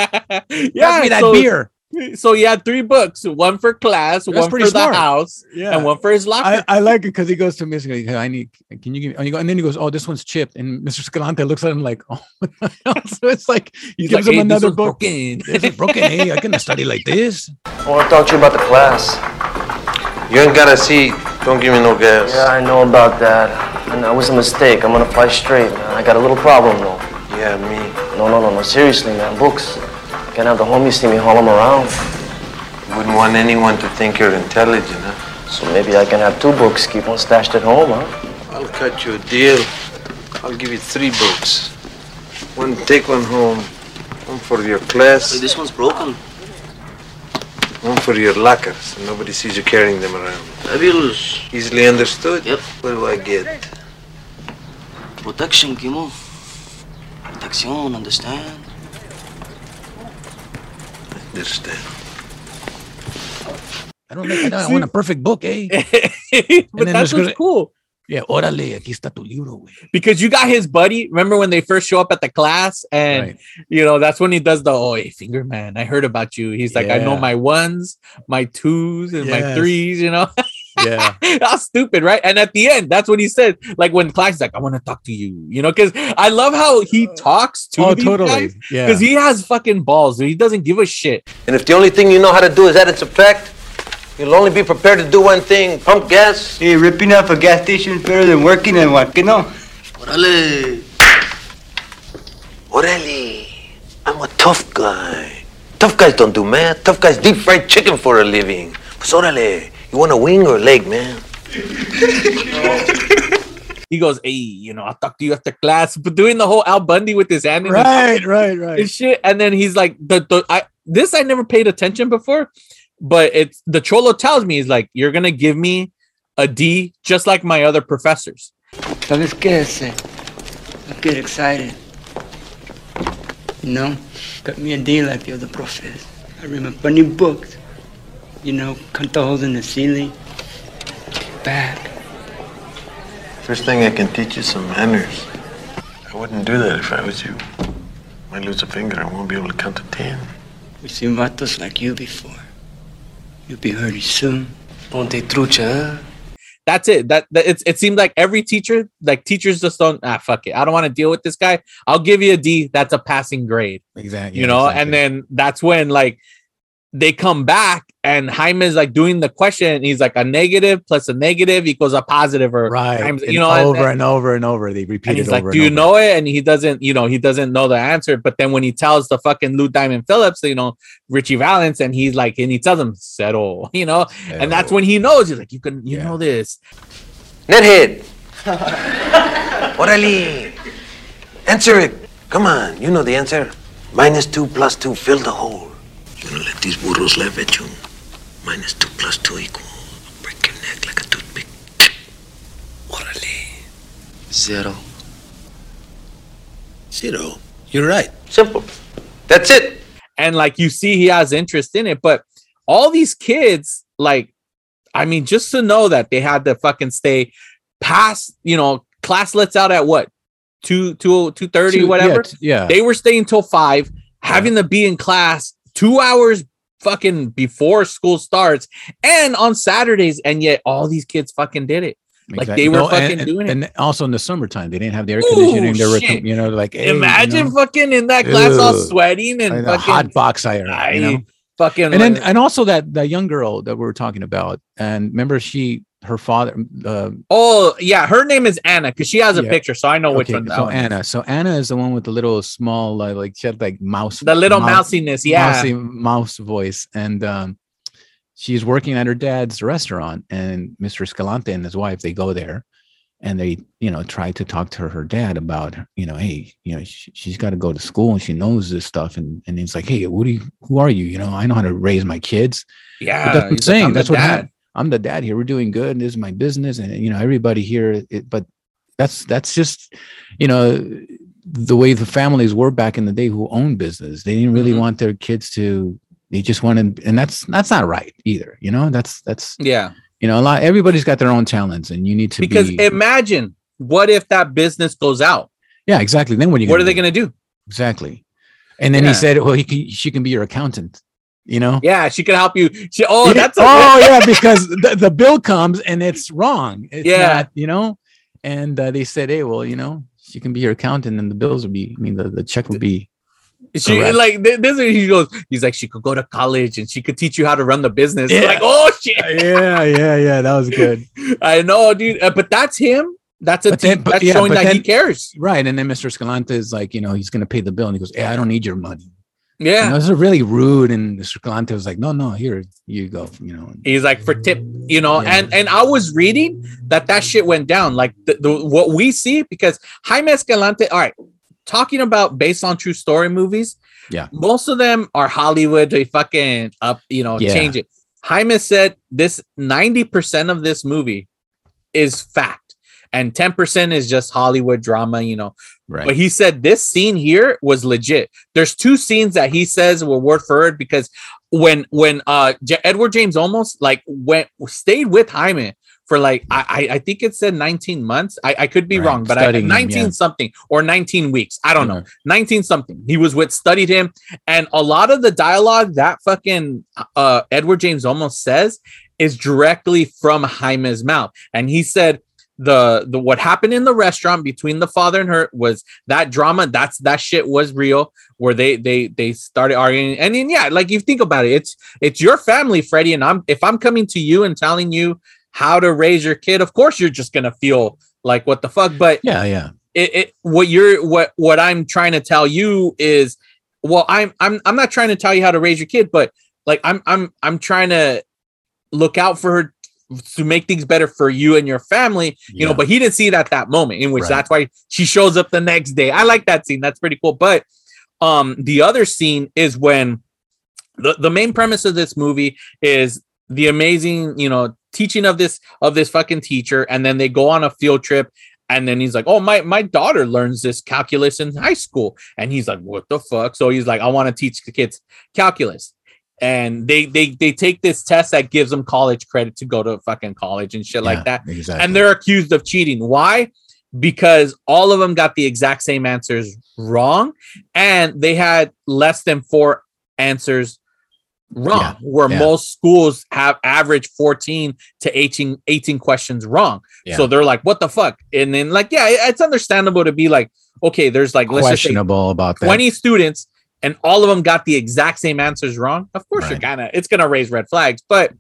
saying? Yeah, me that so, beer. so he had three books: one for class, That's one for pretty the house, Yeah. and one for his locker. I, I like it because he goes to Mr. Hey, I need. Can you give me? And, you go, and then he goes, "Oh, this one's chipped." And Mr. Escalante looks at him like, "Oh, what the hell?" so it's like he He's gives like, him "Hey, another one's book. broken." This is broken. Hey, I can study like this. I want to talk to you about the class. You ain't got a seat. Don't give me no gas. Yeah, I know about that. And that was a mistake. I'm gonna fly straight, man. I got a little problem, though. Yeah, me. No, no, no, no. Seriously, man. Books. Can't have the homies see me haul them around. Wouldn't want anyone to think you're intelligent, huh? So maybe I can have two books, keep one stashed at home, huh? I'll cut you a deal. I'll give you three books. One, take one home. One for your class. This one's broken. One for your locker, so nobody sees you carrying them around. Fabulous. Easily understood. Yep. What do I get? Protection, Kimo. Protection, understand? Understand. I don't make, I, don't, I want a perfect book, eh? but then that's what's gonna- cool Yeah, órale, aquí está tu libro, güey. because you got his buddy. Remember when they first show up at the class, and Right. you know that's when he does the oh hey, finger man. I heard about you. He's like, I know my ones, my twos, and my threes. You know, Yeah. that's stupid, right? And at the end, that's what he said. Like when class is like, I want to talk to you. You know, because I love how he uh, talks to oh, these totally. Yeah. Because he has fucking balls. He doesn't give a shit. And if the only thing you know how to do is add and subtract, you'll only be prepared to do one thing pump gas. Hey, ripping off a gas station is better than working in one, you know? Órale. Orale, I'm a tough guy. Tough guys don't do math. Tough guys deep fried chicken for a living. Pues orale, you want a wing or a leg, man? He goes, Hey, you know, I'll talk to you after class. But doing the whole Al Bundy with his hand in his right, right, right. and shit. And then he's like, the, the I this I never paid attention before, but it's the Cholo tells me he's like, You're gonna give me a D just like my other professors. ¿Sabes qué es? Don't get excited. You know, got me a D like the other professors. I remember my funny books. You know, cut the holes in the ceiling. Back. First thing I can teach you some manners. I wouldn't do that if I was you. Might lose a finger. I won't be able to count to ten. We've seen vatos like you before. You'll be hurting soon. Ponte trucha, huh? That's it. That, that it's it seemed like every teacher, like teachers just don't ah fuck it. I don't want to deal with this guy. I'll give you a D. That's a passing grade. Exactly. you know and then that's when like they come back and Jaime is like doing the question and he's like a negative plus a negative equals a positive or right. times- you know and- over and, over and over. They repeat and it he's over like and do you over. know it and he doesn't you know he doesn't know the answer but then when he tells the fucking Lou Diamond Phillips you know Ritchie Valens and he's like and he tells him settle you know and that's when he knows he's like you can you Yeah. know this Nethead. Orale. Answer it. Come on, you know the answer. Minus two plus two, fill the hole. You gonna let these burros laugh at you? Minus two plus two equals. Break your neck like a toothpick. Orale. Zero. Zero. You're right. Simple. That's it. and like you see he has interest in it but all these kids like i mean just to know that they had to fucking stay past you know class lets out at what 2 2 230 Two- whatever Yeah. t- yeah. they were staying till 5 having to be in class 2 hours fucking before school starts and on saturdays and yet all these kids fucking did it like, they were and- fucking and, doing it. And also in the summertime, they didn't have the air Ooh, conditioning. They were, shit. you know, like hey, you imagine know, fucking in that class all sweating and like fucking hot box iron. I- You know? fucking and then and also that that young girl that we were talking about and remember she her father uh Oh yeah, her name is Anna because she has a Yeah. picture, so I know which okay, one. that so one is. anna so anna is the one with the little small uh, like she had like mouse the little mouse, mousiness, yeah. mousy mouse voice and um she's working at her dad's restaurant and mr escalante and his wife they go there and they you know try to talk to her dad about you know hey you know she, she's got to go to school and she knows this stuff and and he's like hey what do you who are you you know i know how to raise my kids Yeah, But that's what I'm saying. That's what happened. I'm the dad here. We're doing good. And this is my business. And you know, everybody here, it, but that's that's just, you know, the way the families were back in the day who owned business. They didn't really Mhm. want their kids to they just wanted and that's that's not right either. You know, that's that's Yeah, you know, a lot everybody's got their own talents and you need to because be imagine what if that business goes out? yeah, exactly. Then what are you What are they going to do? exactly? And then Yeah. he said, Well, he can she can be your accountant, you know? Yeah, she can help you. She, oh, that's a, oh yeah, because the, the bill comes and it's wrong. It's Yeah. not, you know. And uh, they said, hey, well, you know, she can be your accountant, and the bills would be. I mean, the, the check would be. she correct. like this. is- He goes, he's like, she could go to college and she could teach you how to run the business. Yeah. Like, oh shit, yeah, yeah, yeah. That was good. I know, dude. Uh, but that's him. That's a then- that's yeah, showing that he cares. Right. And then Mr. Escalante is like, you know, he's going to pay the bill, and he goes, "Hey, I don't need your money." Yeah, know, this is really rude. And Mr. Was like, "No, no, here you go." You know. he's like for tip you know Yeah. and and i was reading that that shit went down like the, the what we see because jaime escalante all right talking about based on true story movies Yeah. most of them are hollywood they fucking up you know Yeah. change it Jaime said this 90% of this movie is fact and 10% is just Hollywood drama, you know. Right. But he said this scene here was legit. There's two scenes that he says were word for word because when when uh J- Edward James Olmos like went stayed with Jaime for like I I think it said 19 months. I, I could be Right, wrong, but I, studying him, 19 yeah. something or 19 weeks. I don't know. 19 something. He was with studied him and a lot of the dialogue that fucking uh Edward James Olmos says is directly from Jaime's mouth. And he said the the what happened in the restaurant between the father and her was that drama that's that shit was real where they they they started arguing and then yeah like you think about it it's it's your family Freddie and I'm if I'm coming to you and telling you how to raise your kid of course you're just gonna feel like what the fuck but Yeah, yeah. it, it what you're what what I'm trying to tell you is well I'm I'm I'm not trying to tell you how to raise your kid but like I'm I'm I'm trying to look out for her to make things better for you and your family you know but he didn't see it at that moment in which Right. that's why she shows up the next day. I like that scene. That's pretty cool. But um the other scene is when the, the main premise of this movie is the amazing you know teaching of this of this fucking teacher and then they go on a field trip and then he's like oh my my daughter learns this calculus in high school. And he's like what the fuck? So he's like i want to teach the kids calculus and they they they take this test that gives them college credit to go to fucking college and shit like that Exactly. and they're accused of cheating. Why? Because all of them got the exact same answers wrong, and they had less than four answers wrong. Yeah, Where yeah. most schools have average 14 to 18, 18 questions wrong. Yeah. So they're like, what the fuck? And then, like, yeah, it's understandable to be like, okay, there's like, let's just say questionable about that. 20 students and all of them got the exact same answers wrong, of course you're Right. gonna it's gonna raise red flags. But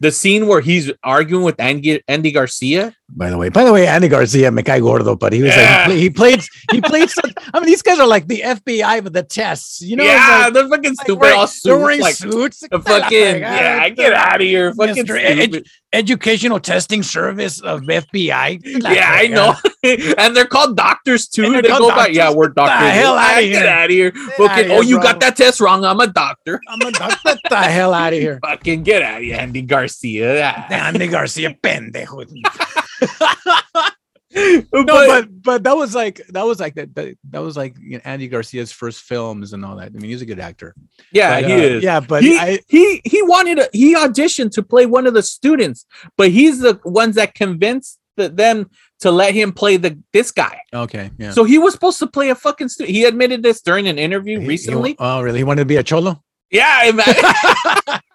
the scene where he's arguing with Andy, Andy Garcia, by the way. By the way, Andy Garcia me cae gordo, but he was Yeah. like he played he played such, I mean these guys are like the FBI with the tests, you know? yeah, like- they're fucking like stupid. wearing- all they're suits, wearing like suits. the fucking yeah, get out of here, fucking Ed- Educational testing service of FBI. Yeah, I know, and they're called doctors too. They go by, yeah, we're doctors. The hell Ah, outta Get out of here. Fucking, here, oh, you bro. got that test wrong. I'm a doctor. I'm a doctor. Get the hell out of here. Fucking get out of here, Andy Garcia. Ah. Andy Garcia, pendejo. But- No, but but that was like that was like that that, that was like you know, Andy Garcia's first films and all that. I mean, he's a good actor. yeah, But, he uh, is. Yeah, but he, I he he wanted a, he auditioned to play one of the students, but he's the ones that convinced the, them to let him play the this guy. okay, yeah. So he was supposed to play a fucking student. He admitted this during an interview He- he- recently. oh, really? He wanted to be a cholo. yeah,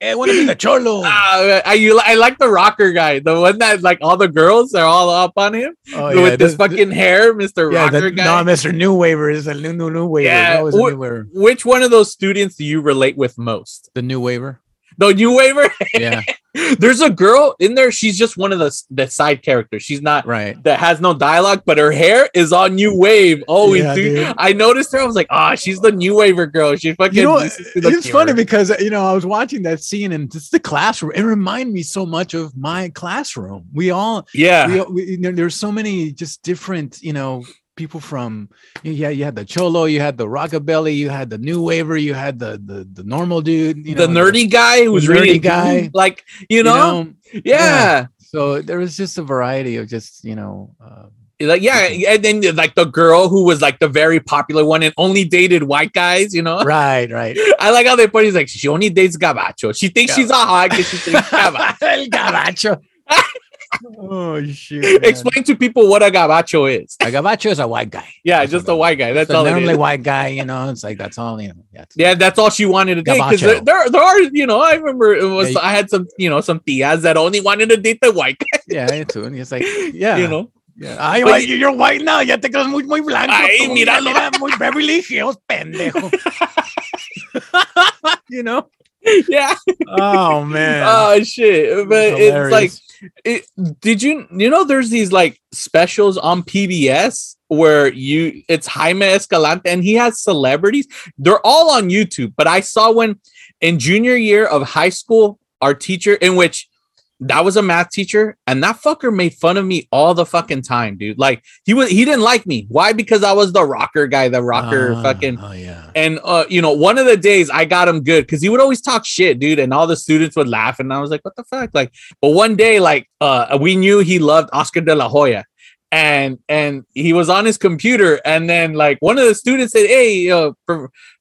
man. I want to be the cholo. Ah, I you I like the rocker guy, the one that like all the girls are all up on him Oh, with this the- fucking hair, Mister yeah, Rocker the, guy. no, Mr. New Waiver is a new new new waiver. Yeah, that was a new waiver. Which one of those students do you relate with most? The new waiver. The new waiver. Yeah, There's a girl in there. She's just one of the the side characters. She's not right. that has no dialogue, but her hair is on New Wave. Oh, Yeah, dude. dude. I noticed her. I was like, ah, she's the New Waver girl. She fucking. You know, it's funny because you know I was watching that scene and just the classroom. It reminded me so much of my classroom. We all yeah, we, we, you know, there's so many just different, you know, people from yeah, you had the cholo, you had the rockabilly, you had the new waiver, you had the the, the normal dude, you the know, nerdy guy who was nerdy guy. like you know, yeah. yeah. So there was just a variety of just you know, uh, Like yeah, and then like the girl who was like the very popular one and only dated white guys, you know. right, right. I like how they put. He's like, she only dates gabacho. She thinks she's a hot because she thinks gabacho. El gabacho. Oh shit! man. Explain to people what a gabacho is. A gabacho is a white guy. Yeah, That's just a white guy. That's It's a all it normally white guy, you know. It's like that's all you know. Yeah, Yeah, that's all she wanted to date. Because there, there, there are, you know, I remember it was. Yeah, I had some, you know, some tias that only wanted to date the white guy. yeah, too. And it's like, yeah, You know, Yeah. Ay, But- you're white now. Ya te quedas muy, muy blanco. Ay, tú, míralo. mira, Muy Beverly Hills, pendejo. you know? yeah. Oh, man. Oh shit! But it's like, Hilarious. It, did you, you know, there's these like specials on PBS where you, it's Jaime Escalante and he has celebrities. They're all on YouTube. But I saw one in junior year of high school. Our teacher, in which that was a math teacher, and that fucker made fun of me all the fucking time, dude. Like he was he didn't like me. Why? Because I was the rocker guy, the rocker Ah, fucking Oh yeah. and uh, you know, one of the days I got him good because he would always talk shit, dude, and all the students would laugh, and I was like, "What the fuck?" Like, but one day, like, uh, we knew he loved Oscar de la Hoya, and and he was on his computer, and then like one of the students said, "Hey, uh,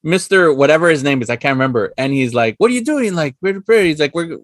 Mister whatever his name is, I can't remember," and he's like, "What are you doing?" Like, where, where? He's like, "We're."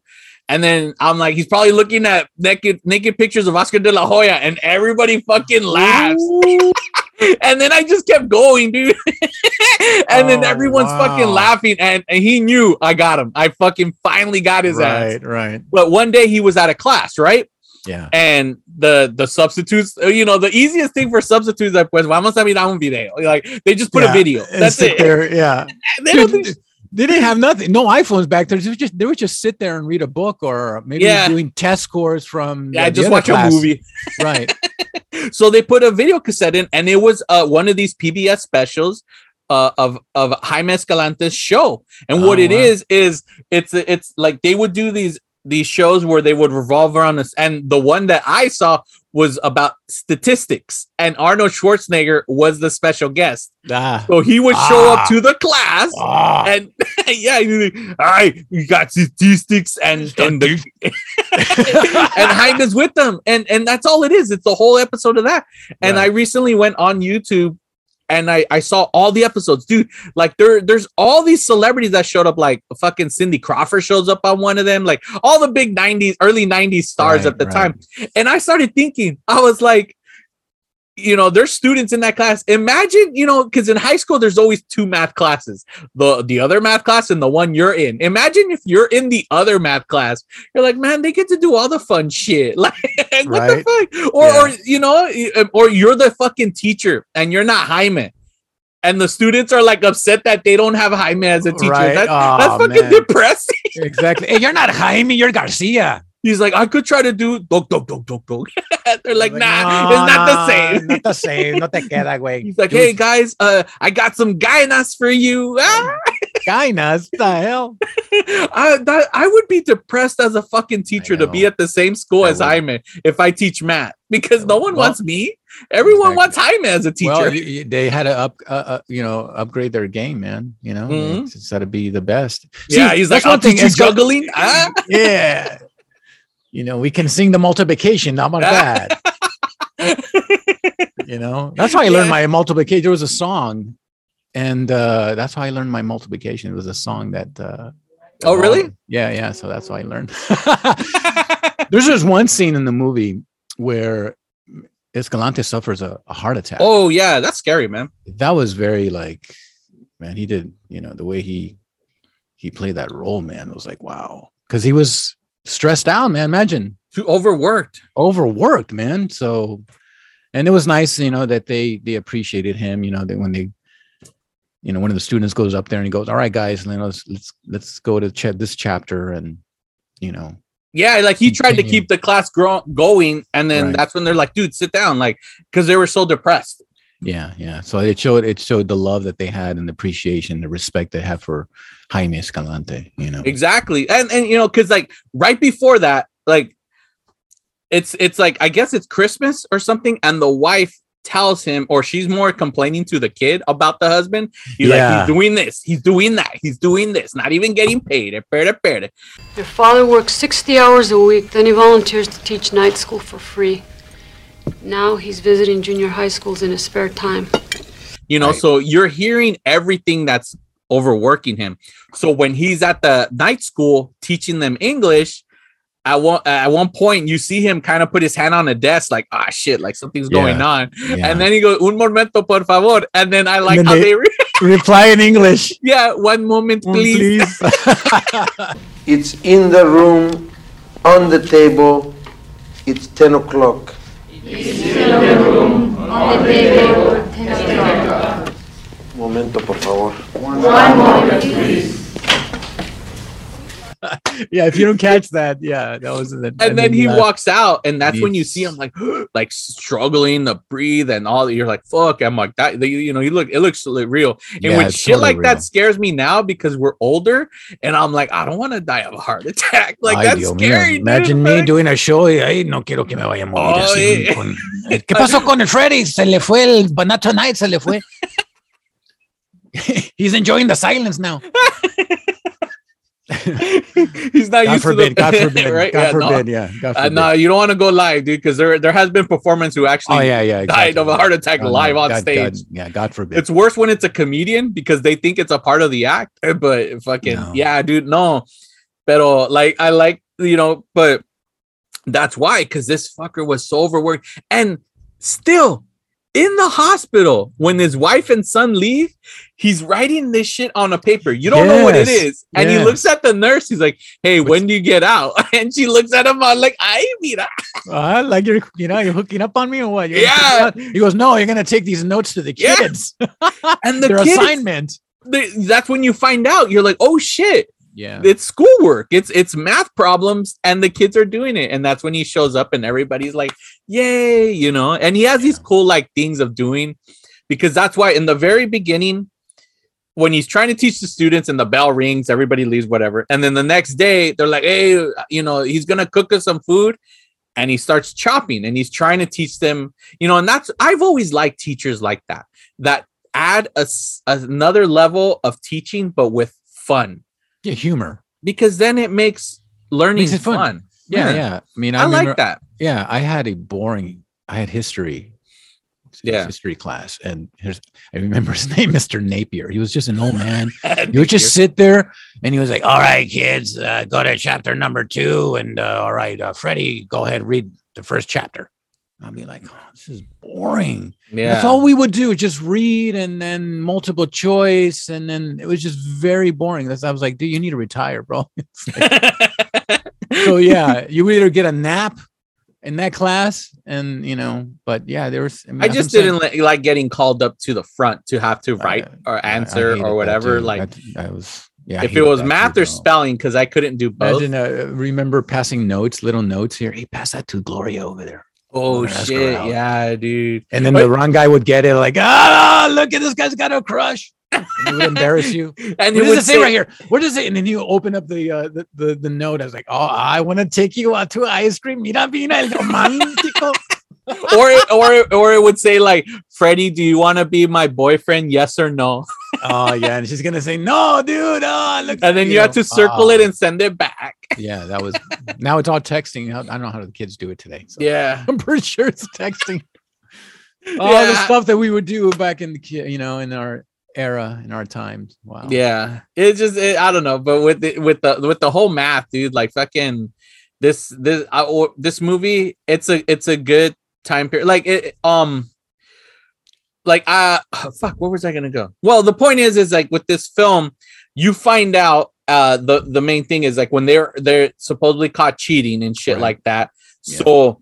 And then I'm like, he's probably looking at naked naked pictures of Oscar de la Hoya, and everybody fucking laughs. and then I just kept going, dude. and then Oh, everyone's fucking laughing, and, and he knew I got him. I fucking finally got his ass. right, right. But one day he was out of class, right? Yeah. And the the substitutes, uh, you know, the easiest thing for substitutes, like, pues vamos a mirar un video. Like they just put a video. That's it. There, yeah. They don't think- they didn't have nothing. No iPhones back there. They would just they would just sit there and read a book or maybe Yeah. doing test scores from yeah, the- the just other watch class. a movie. Right. so they put a video cassette in, and it was uh, one of these PBS specials uh, of of Jaime Escalante's show. And what Oh, it wow. is is it's it's like they would do these these shows where they would revolve around this. And the one that I saw was about statistics, and Arnold Schwarzenegger was the special guest. Ah. So he would show Ah. up to the class. Ah. And yeah, like, all right, we got statistics and and, the, and Jaime's with them, and and that's all it is. It's the whole episode of that. And I recently went on YouTube, and I I saw all the episodes, dude. Like there there's all these celebrities that showed up. Like fucking Cindy Crawford shows up on one of them. Like all the big '90s, early '90s stars Right, at the right. time. And I started thinking, I was like. You know, there's students in that class. Imagine, you know, because in high school there's always two math classes the the other math class and the one you're in. Imagine if you're in the other math class, you're like, man, they get to do all the fun shit. Like, what Right. the fuck? Or, Yeah. or you know, um, or you're the fucking teacher and you're not Jaime, and the students are like upset that they don't have Jaime as a teacher. Right. That- Aw, that's fucking man. depressing. exactly. Hey, you're not Jaime, you're Garcia. He's like, I could try to do dog, dog, dog, dog, dog. They're like, nah, it's not the same. Not the same. No te queda, güey. He's like, hey guys, uh, I got some gainas for you. Gainas, the hell? I that I would be depressed as a fucking teacher to be at the same school I as would. Jaime if I teach math because no one Well, wants me. Everyone exactly. wants Jaime as a teacher. Well, y- y- they had to up, uh, uh, you know, upgrade their game, man. You know, Mhm. it's, it's got to be the best. yeah, See, he's like, I'll one thing, teach you juggling. Ah? yeah. You know, we can sing the multiplication. About that? you know, that's how I learned my multiplication. There was a song, and uh, that's how I learned my multiplication. It was a song that. Uh, Oh, really? Yeah, yeah. So that's how I learned. There's just one scene in the movie where Escalante suffers a, a heart attack. Oh yeah, that's scary, man. that was very like, man, he did. You know, the way he he played that role, man, was like, wow, because he was stressed out, man. Imagine Too overworked. overworked, man. So, and it was nice, you know, that they they appreciated him. You know, that when they, you know, one of the students goes up there and he goes, "All right, guys, then let's let's let's go to ch- this chapter," and you know, Yeah, like he tried to keep the class grow- going, and then Right. that's when they're like, "Dude, sit down," like because they were so depressed. Yeah, yeah. So it showed it showed the love that they had and the appreciation, the respect they have for Jaime Escalante. You know, Exactly, and and you know, because like right before that, like it's it's like I guess it's Christmas or something, and the wife tells him, or she's more complaining to the kid about the husband. He's like, he's doing this, he's doing that, he's doing this, not even getting paid. Espera, espera. Your father works 60 hours a week, then he volunteers to teach night school for free. Now he's visiting junior high schools in his spare time. You know, Right. so you're hearing everything that's overworking him. So when he's at the night school teaching them English, at one at one point you see him kind of put his hand on the desk, like ah shit, like something's going on. Yeah. And then he goes, un momento, por favor. And then I like then how they- they, re- reply in English, yeah, one moment, please. It's in the room, on the table. It's 10 o'clock. Momento, por favor. yeah, if you don't catch that, yeah, that was. That, and then he walks out, and that's when you see him like like struggling to breathe and all. You're like, fuck. I'm like that. You, know, you look. It looks real. And Yeah, when shit totally like that scares me now because we're older, and I'm like, I don't want to die of a heart attack. Like Ay, that's Dios scary. dude. Imagine me Like, doing a show y ay, no quiero que me vaya a morir Oh, así eh. con- ¿Qué pasó con el Freddy? Se le fue el but not tonight, se le fue. He's enjoying the silence now. He's not God used forbid, to the God forbid, right? God Yeah, no. forbid, yeah. God Uh, no, you don't want to go live, dude, because there there has been performance who actually oh yeah, yeah. died of a heart attack Oh, no, live on God- stage. God- yeah, God forbid. It's worse when it's a comedian because they think it's a part of the act. But fucking No. yeah, dude, no. Pero like I like you know, but that's why because this fucker was so overworked and still in the hospital when his wife and son leave. He's writing this shit on a paper. You don't know what it Yes, and he looks at the nurse. He's like, "Hey, when do you get out?" And she looks at him on like, "I mira." Uh, like you're, you know, you're hooking up on me or what? You're Yeah. He goes, no, you're gonna take these notes to the Yeah. kids. And the Their kids, assignment. that's when you find out. You're like, "Oh shit." Yeah. it's schoolwork. It's it's math problems and the kids are doing it. And that's when he shows up and everybody's like yay you know? And he has these cool like things of doing because that's why in the very beginning when he's trying to teach the students and the bell rings everybody leaves whatever. And then the next day they're like hey you know he's gonna cook us some food and he starts chopping and he's trying to teach them you know? And that's i've always liked teachers like that that add a, another level of teaching but with fun Yeah, humor. because then it makes learning Makes it fun. fun. Yeah, yeah. I mean, I, I, like remember- that. Yeah, I had a boring. I had history. Yeah. history class, and here's I remember his name, Mr. Napier. He was just an old man. He would just sit there, and he was like, "All right, kids, uh, go to chapter number two, and uh, all right, uh, Freddie, go ahead, read the first chapter." I'll be like, oh, "This is boring." yeah. That's all we would do, just read and then multiple choice, and then it was just very boring. That's I was like, "Dude, you need to retire, bro." Like- so yeah, you either get a nap in that class, and you know, but yeah, there was. mean, I just didn't li- like getting called up to the front to have to write I- or I- I answer or whatever. Like That- I was yeah. If it was math too, or spelling, because I couldn't do both. Imagine, uh, remember passing notes, little notes here. Hey, pass that to Gloria over there. Oh I'm gonna ask her shit, yeah, dude. And then But- the wrong guy would get it, like, ah, look at this guy's got a crush. And he would embarrass you. And What he does it say, right here? What does it? And then you open up the uh, the, the the note. I was like, oh, I want to take you out to ice cream. Mira, mira el romántico. Or it, or or it would say like, Freddie, do you want to be my boyfriend? Yes or no? oh yeah, and she's gonna say, no, dude. Oh. And then you have to circle Oh, it and send it back. yeah, that was. Now it's all texting. I don't know how the kids do it today. So. Yeah. I'm pretty sure it's texting. All the stuff that we would do back in the you know in our era in our times. Wow. Yeah, it just it, I don't know, but with the with the with the whole math, dude, like fucking this this I, or, this movie, it's a it's a good time period. Like it um like uh fuck, where was I gonna go? Well, the point is is like with this film, you find out uh the the main thing is like when they're they're supposedly caught cheating and shit Right. like that. Yeah. So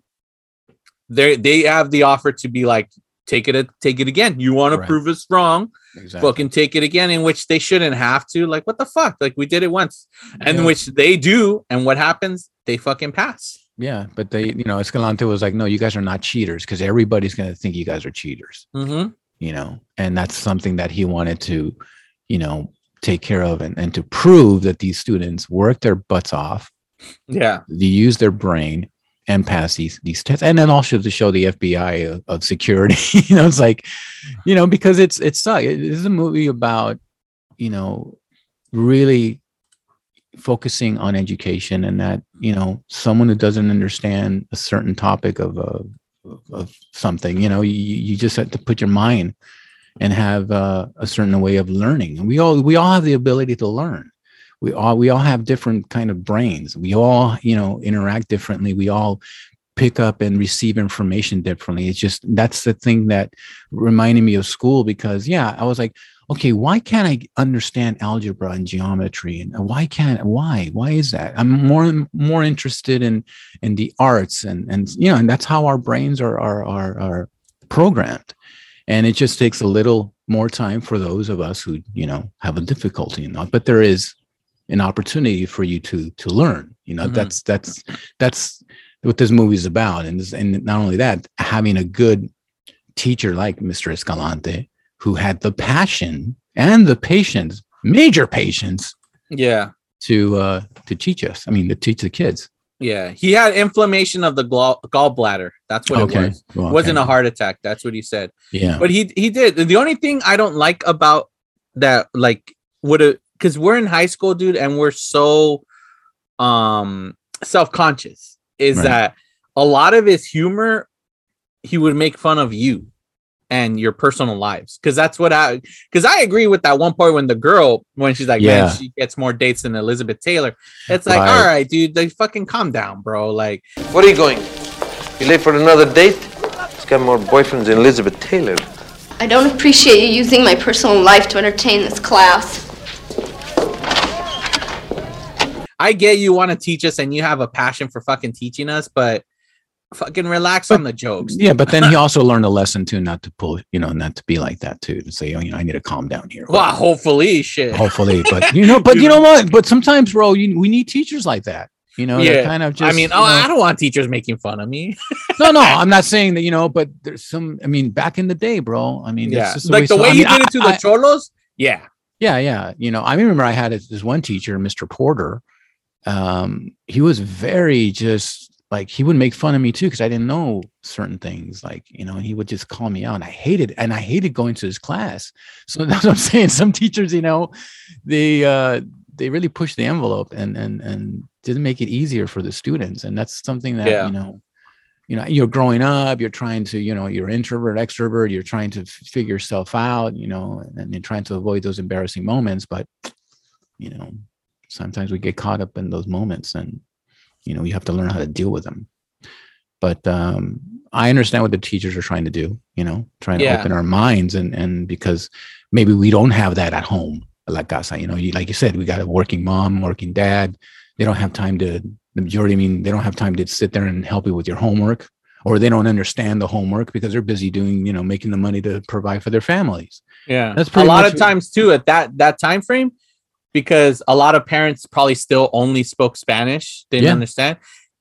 they they have the offer to be like take it take it again. You want to prove us wrong? Exactly. fucking take it again, in which they shouldn't have to. Like, what the fuck? Like, we did it once, and Yeah. which they do, and what happens? They fucking pass. Yeah, but they, you know, Escalante was like, no, you guys are not cheaters because everybody's going to think you guys are cheaters, Mm-hmm. you know, and that's something that he wanted to, you know, take care of and, and to prove that these students work their butts off, Yeah, they use their brain and pass these these tests, and then also to show the FBI of, of security, you know, it's like, you know, because it's it's uh, it is a movie about, you know, really focusing on education and that you know someone who doesn't understand a certain topic of of, of something you know you, you just have to put your mind and have uh, a certain way of learning. And we all we all have the ability to learn. We all we all have different kind of brains. We all you know interact differently. We all pick up and receive information differently. It's just that's the thing that reminded me of school because yeah i was like okay, why can't I understand algebra and geometry? And why can't why? Why is that? I'm more more interested in in the arts and and you know, and that's how our brains are are are, are programmed. And it just takes a little more time for those of us who, you know, have a difficulty in that. But there is an opportunity for you to to learn. You know, Mhm. that's that's that's what this movie is about. And this, and not only that, having a good teacher like Mr. Escalante, who had the passion and the patience, major patience, Yeah. to uh to teach us. I mean, to teach the kids. Yeah. He had inflammation of the gall- gallbladder. That's what Okay. it was. Well, Wasn't a heart attack. That's what he said. Yeah. But he he did. The only thing I don't like about that, like, would have because we're in high school, dude, and we're so um self-conscious, is Right. that a lot of his humor, he would make fun of you and your personal lives. Cause that's what I because I agree with that one point when the girl, when she's like, Yeah. man, she gets more dates than Elizabeth Taylor. It's like, Right. all right, dude, like fucking calm down, bro. Like, what are you going? You late for another date? He's got more boyfriends than Elizabeth Taylor. I don't appreciate you using my personal life to entertain this class. I get you want to teach us and you have a passion for fucking teaching us, but fucking relax on the jokes. Yeah, but then he also learned a lesson too, not to pull, you know, not to be like that too, to say, oh, you know, I need to calm down here. Well, hopefully, shit. hopefully, but you know, but you know what? But sometimes, bro, you, we need teachers like that. You know, yeah, kind of just. I mean, you oh, know- I don't want teachers making fun of me. no, no, I'm not saying that. You know, but there's some. I mean, back in the day, bro. I mean, yeah, like the way I you mean, did it to the I- cholos. Yeah, Yeah, yeah. You know, I remember I had this this one teacher, Mr. Porter. Um, he was very just like he would make fun of me too because I didn't know certain things. Like, you know, and he would just call me out. And I hated and I hated going to his class. So that's what I'm saying. Some teachers, you know, they uh they really push the envelope and and and didn't make it easier for the students. And that's something that, Yeah. you know, you know, you're growing up, you're trying to, you know, you're introvert, extrovert, you're trying to figure yourself out, you know, and, and you're trying to avoid those embarrassing moments. But, you know, sometimes we get caught up in those moments and, you know, you have to learn how to deal with them. But um, I understand what the teachers are trying to do, you know, trying to Yeah. open our minds and, and because maybe we don't have that at home, like casa, you know, you, like you said, we got a working mom, working dad. They don't have time to, the majority, I mean, they don't have time to sit there and help you with your homework or they don't understand the homework because they're busy doing, you know, making the money to provide for their families. yeah. That's a lot of times too at that that time frame, because a lot of parents probably still only spoke Spanish, didn't Yeah. understand.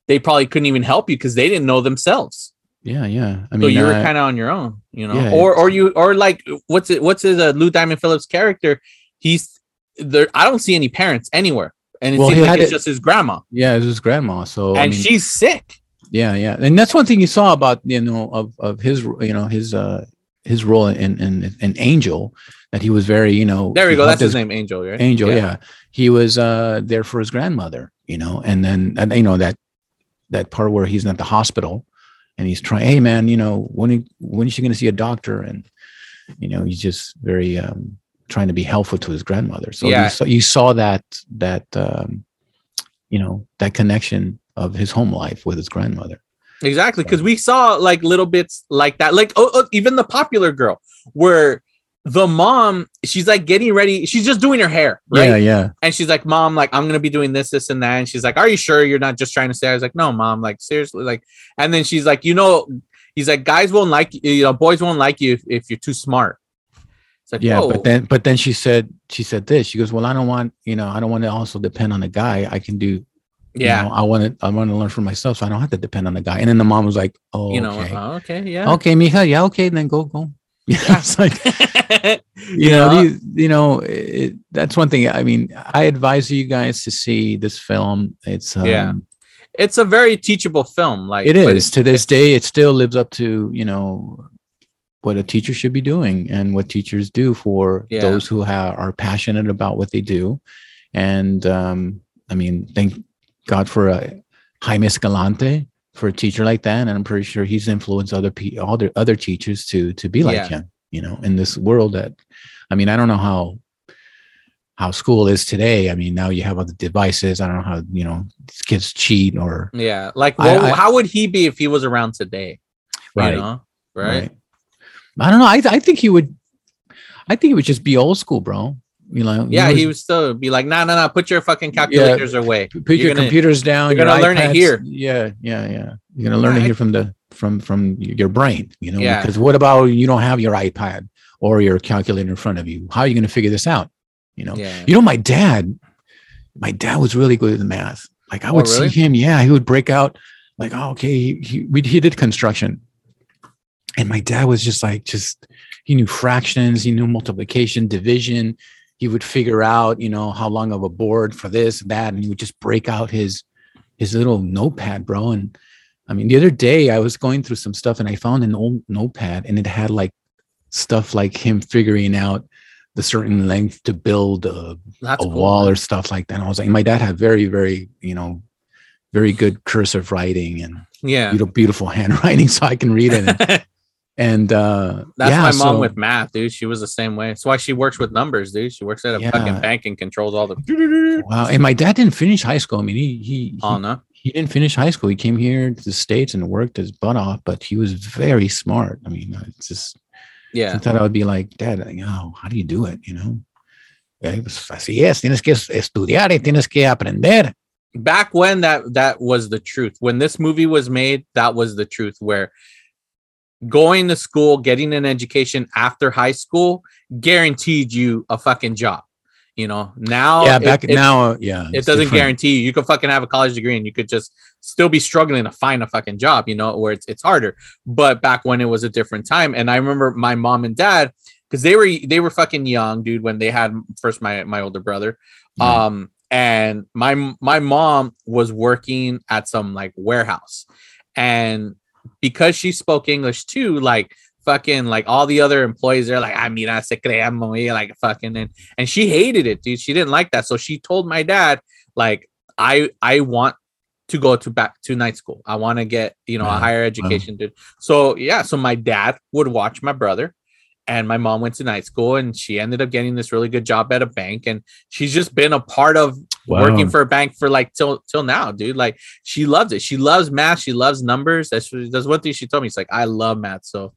They probably couldn't even help you because they didn't know themselves. Yeah, yeah. I so mean, you were uh, kind of on your own, you know, yeah, or or you or like what's it? What's his uh, Lou Diamond Phillips character? He's there. I don't see any parents anywhere, and it Well, seems like it's it- just his grandma, yeah, it's his grandma. So, I and mean- she's sick. yeah yeah and that's one thing you saw about you know of of his you know his uh his role in in in angel that he was very you know There we go. That's helped his name, Angel. Right? angel yeah. he was uh there for his grandmother you know and then and you know that that part where he's at the hospital and he's trying hey man you know when he, when is she going to see a doctor and you know he's just very um trying to be helpful to his grandmother so Yeah. you, saw, you saw that that um you know that connection of his home life with his grandmother Exactly, because we saw like little bits like that, like oh, oh, even the popular girl, where the mom she's like getting ready, she's just doing her hair, right? yeah yeah And she's like, "Mom, like I'm gonna be doing this, this, and that." And she's like, "Are you sure you're not just trying to say?" I was like, "No, mom, like seriously, like." And then she's like, "You know," he's like, "Guys won't like you, you know, boys won't like you if, if you're too smart." It's like, yeah whoa. but then but then she said she said this she goes well i don't want you know i don't want to also depend on a guy i can do you yeah, know, i want to i want to learn for myself so i don't have to depend on a guy and then the mom was like oh you know, okay uh, okay, yeah, okay mija yeah okay then go go yeah it's like you You know, know? these, you know it, that's one thing i mean i advise you guys to see this film it's um, Yeah. it's a very teachable film. Like it is to this day it still lives up to you know what a teacher should be doing and what teachers do for Yeah. those who ha- are passionate about what they do and um i mean thank god for a jaime escalante for a teacher like that and i'm pretty sure he's influenced other pe- other other teachers to to be like Yeah. him you know in this world that i mean i don't know how how school is today i mean now you have other devices i don't know how you know kids cheat or Yeah, like well, I- how would he be if he was around today? Right. You know, right? I don't know. I, I think he would. I think he would just be old school, bro. You know. Yeah, was- he would still be like, "No, no, no, put your fucking calculators away. put You're your gonna- computers down. you're your gonna learn it here. Yeah, yeah, yeah. You're gonna learn it here from the from from your brain. You know. Yeah. Because what about you don't have your iPad or your calculator in front of you? How are you gonna figure this out? You know. Yeah. You know, my dad. my dad was really good at math. Like I Oh, would really? see him, yeah, he would break out like, oh, okay, he he, we, he did construction, and my dad was just like, just he knew fractions, he knew multiplication, division. He would figure out, you know, how long of a board for this, that, and he would just break out his his little notepad, bro. And I mean, the other day I was going through some stuff and I found an old notepad and it had like stuff like him figuring out the certain length to build a, a cool, wall man. or stuff like that. And I was like, my dad had very, very, you know, very good cursive writing and Yeah. beautiful, beautiful handwriting, so I can read it. And, uh, That's yeah, my mom so- with math, dude. She was the same way. That's why she works with numbers, dude. She works at a Yeah. fucking bank and controls all the. Wow, and my dad didn't finish high school. I mean, he he Oh no. he didn't finish high school. He came here to the states and worked his butt off, but he was very smart. I mean, it's just Yeah. I thought I would be like, Dad, know, how do you do it? You know, Eh, pues, así es. Tienes que estudiar y tienes que aprender. back when that that was the truth when this movie was made that was the truth where going to school getting an education after high school guaranteed you a fucking job you know? Now yeah, back it, now, uh, yeah, it doesn't different. guarantee you. You could fucking have a college degree and you could just still be struggling to find a fucking job you know where it's, it's harder. But back when it was a different time and i remember my mom and dad because they were they were fucking young dude when they had first my my older brother. Right. um and my my mom was working at some like warehouse. And because she spoke english too like fucking like all the other employees they're like i mean i se crean muy," like fucking and and she hated it dude. She didn't like that. So she told my dad like i i want to go to back to night school. I want to get you know a higher education dude. So yeah so my dad would watch my brother and my mom went to night school and she ended up getting this really good job at a bank and she's just been a part of working for a bank for like till till now dude. Like she loves it. She loves math. She loves numbers. That's that's one thing she told me. It's like i love math. So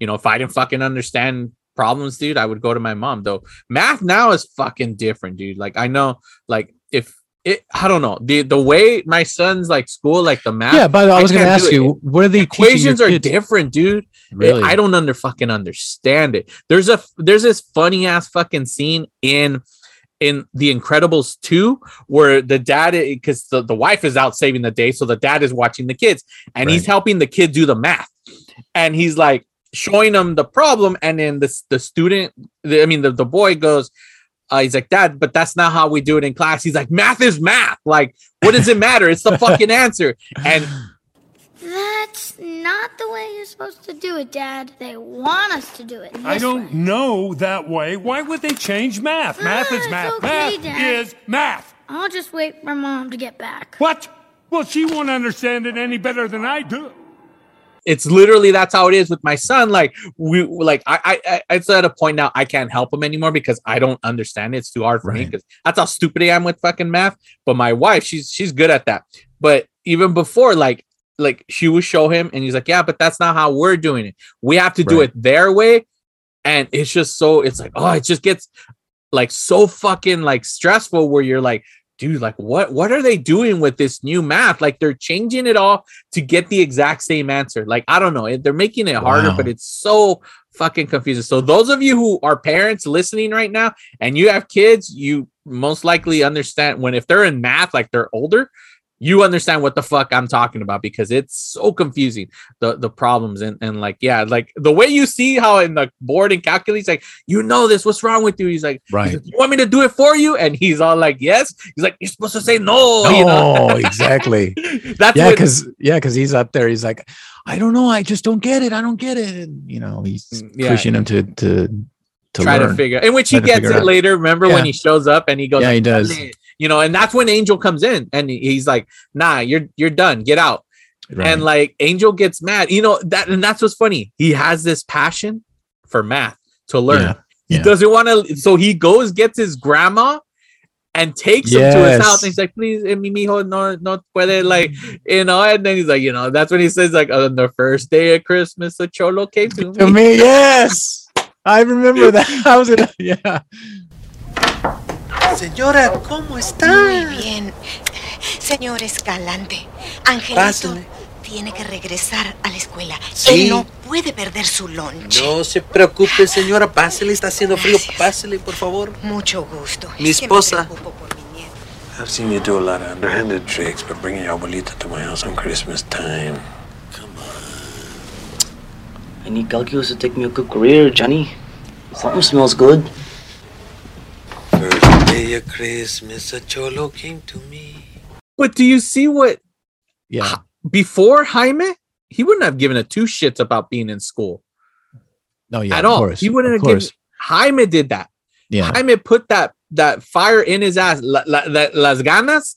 you know if i didn't fucking understand problems dude i would go to my mom though. Math now is fucking different dude. Like i know like if it i don't know. The the way my son's like school like the math Yeah, but I was can't do ask it. you, what are your equations are different dude. Really? I don't under fucking understand it. There's a there's this funny ass fucking scene in in The Incredibles 2 where the dad because the, the wife is out saving the day, so the dad is watching the kids and he's helping the kid do the math. And he's like showing them the problem, and then the, the student, the, I mean the, the boy goes, uh, he's like, Dad, but that's not how we do it in class. He's like, math is math. Like, what does it matter? It's the fucking answer. And That's not the way you're supposed to do it, Dad. They want us to do it. I don't way. know that way. Why would they change math? Math Ah, is math. okay, math Dad. is math. I'll just wait for Mom to get back. What? Well, she won't understand it any better than I do. it's literally that's how it is with my son. Like we like I I I- it's at a point now I can't help him anymore because I don't understand it. It's too hard for me because that's how stupid I am with fucking math. But my wife, she's she's good at that. But even before, like like she would show him and he's like, Yeah, but that's not how we're doing it. We have to do it their way. And it's just so it's like, oh, it just gets like so fucking like stressful where you're like dude like what what are they doing with this new math like they're changing it all to get the exact same answer like i don't know they're making it harder Wow. but it's so fucking confusing so those of you who are parents listening right now and you have kids you most likely understand when if they're in math like they're older you understand what the fuck i'm talking about because it's so confusing the the problems and and like yeah like the way you see how in the board and calculus like you know this what's wrong with you he's like Right. He's like, you want me to do it for you? And he's all like, yes. He's like, you're supposed to say no. you know? Oh, exactly. That's yeah, because yeah, because he's up there. He's like, I don't know. I just don't get it. I don't get it. And, you know, he's Mm, yeah. pushing him to to to try learn. to figure. In which he gets it out. later. Remember when he shows up and he goes, Yeah, he does. You know, and that's when Angel comes in and he's like, nah, you're you're done. Get out. Right. And like Angel gets mad. You know, that and that's what's funny. He has this passion for math to learn. Yeah, He yeah. doesn't want to, so he goes, gets his grandma and takes him to his house. And he's like, please, eh, mi mijo, no, no puede, like, you know, and then he's like, you know, that's when he says, like, on the first day of Christmas, the cholo came to to me. me, yes, I remember that. I was gonna, yeah. Señora, ¿cómo está? Muy bien. Señor Escalante, Angelito Pásale. tiene que regresar a la escuela. Sí. Él no puede perder su lunch. No se preocupe, señora. Pásele, está haciendo frío. Pásele, por favor. Mucho gusto. Mi Es que me esposa. preocupo por mi nieto. I've seen you do a lot of underhanded tricks, but bringing your abuelita to my house on Christmas time. I need calculus to take me a good career, Johnny. Something smells good. First day of Christmas, a cholo came to me. But do you see what? Yeah. Before Jaime, he wouldn't have given a two shits about being in school No, yeah, at of all. course, he wouldn't of have given. course. Jaime did that. Yeah. Jaime put that that fire in his ass, la, la, la- las ganas,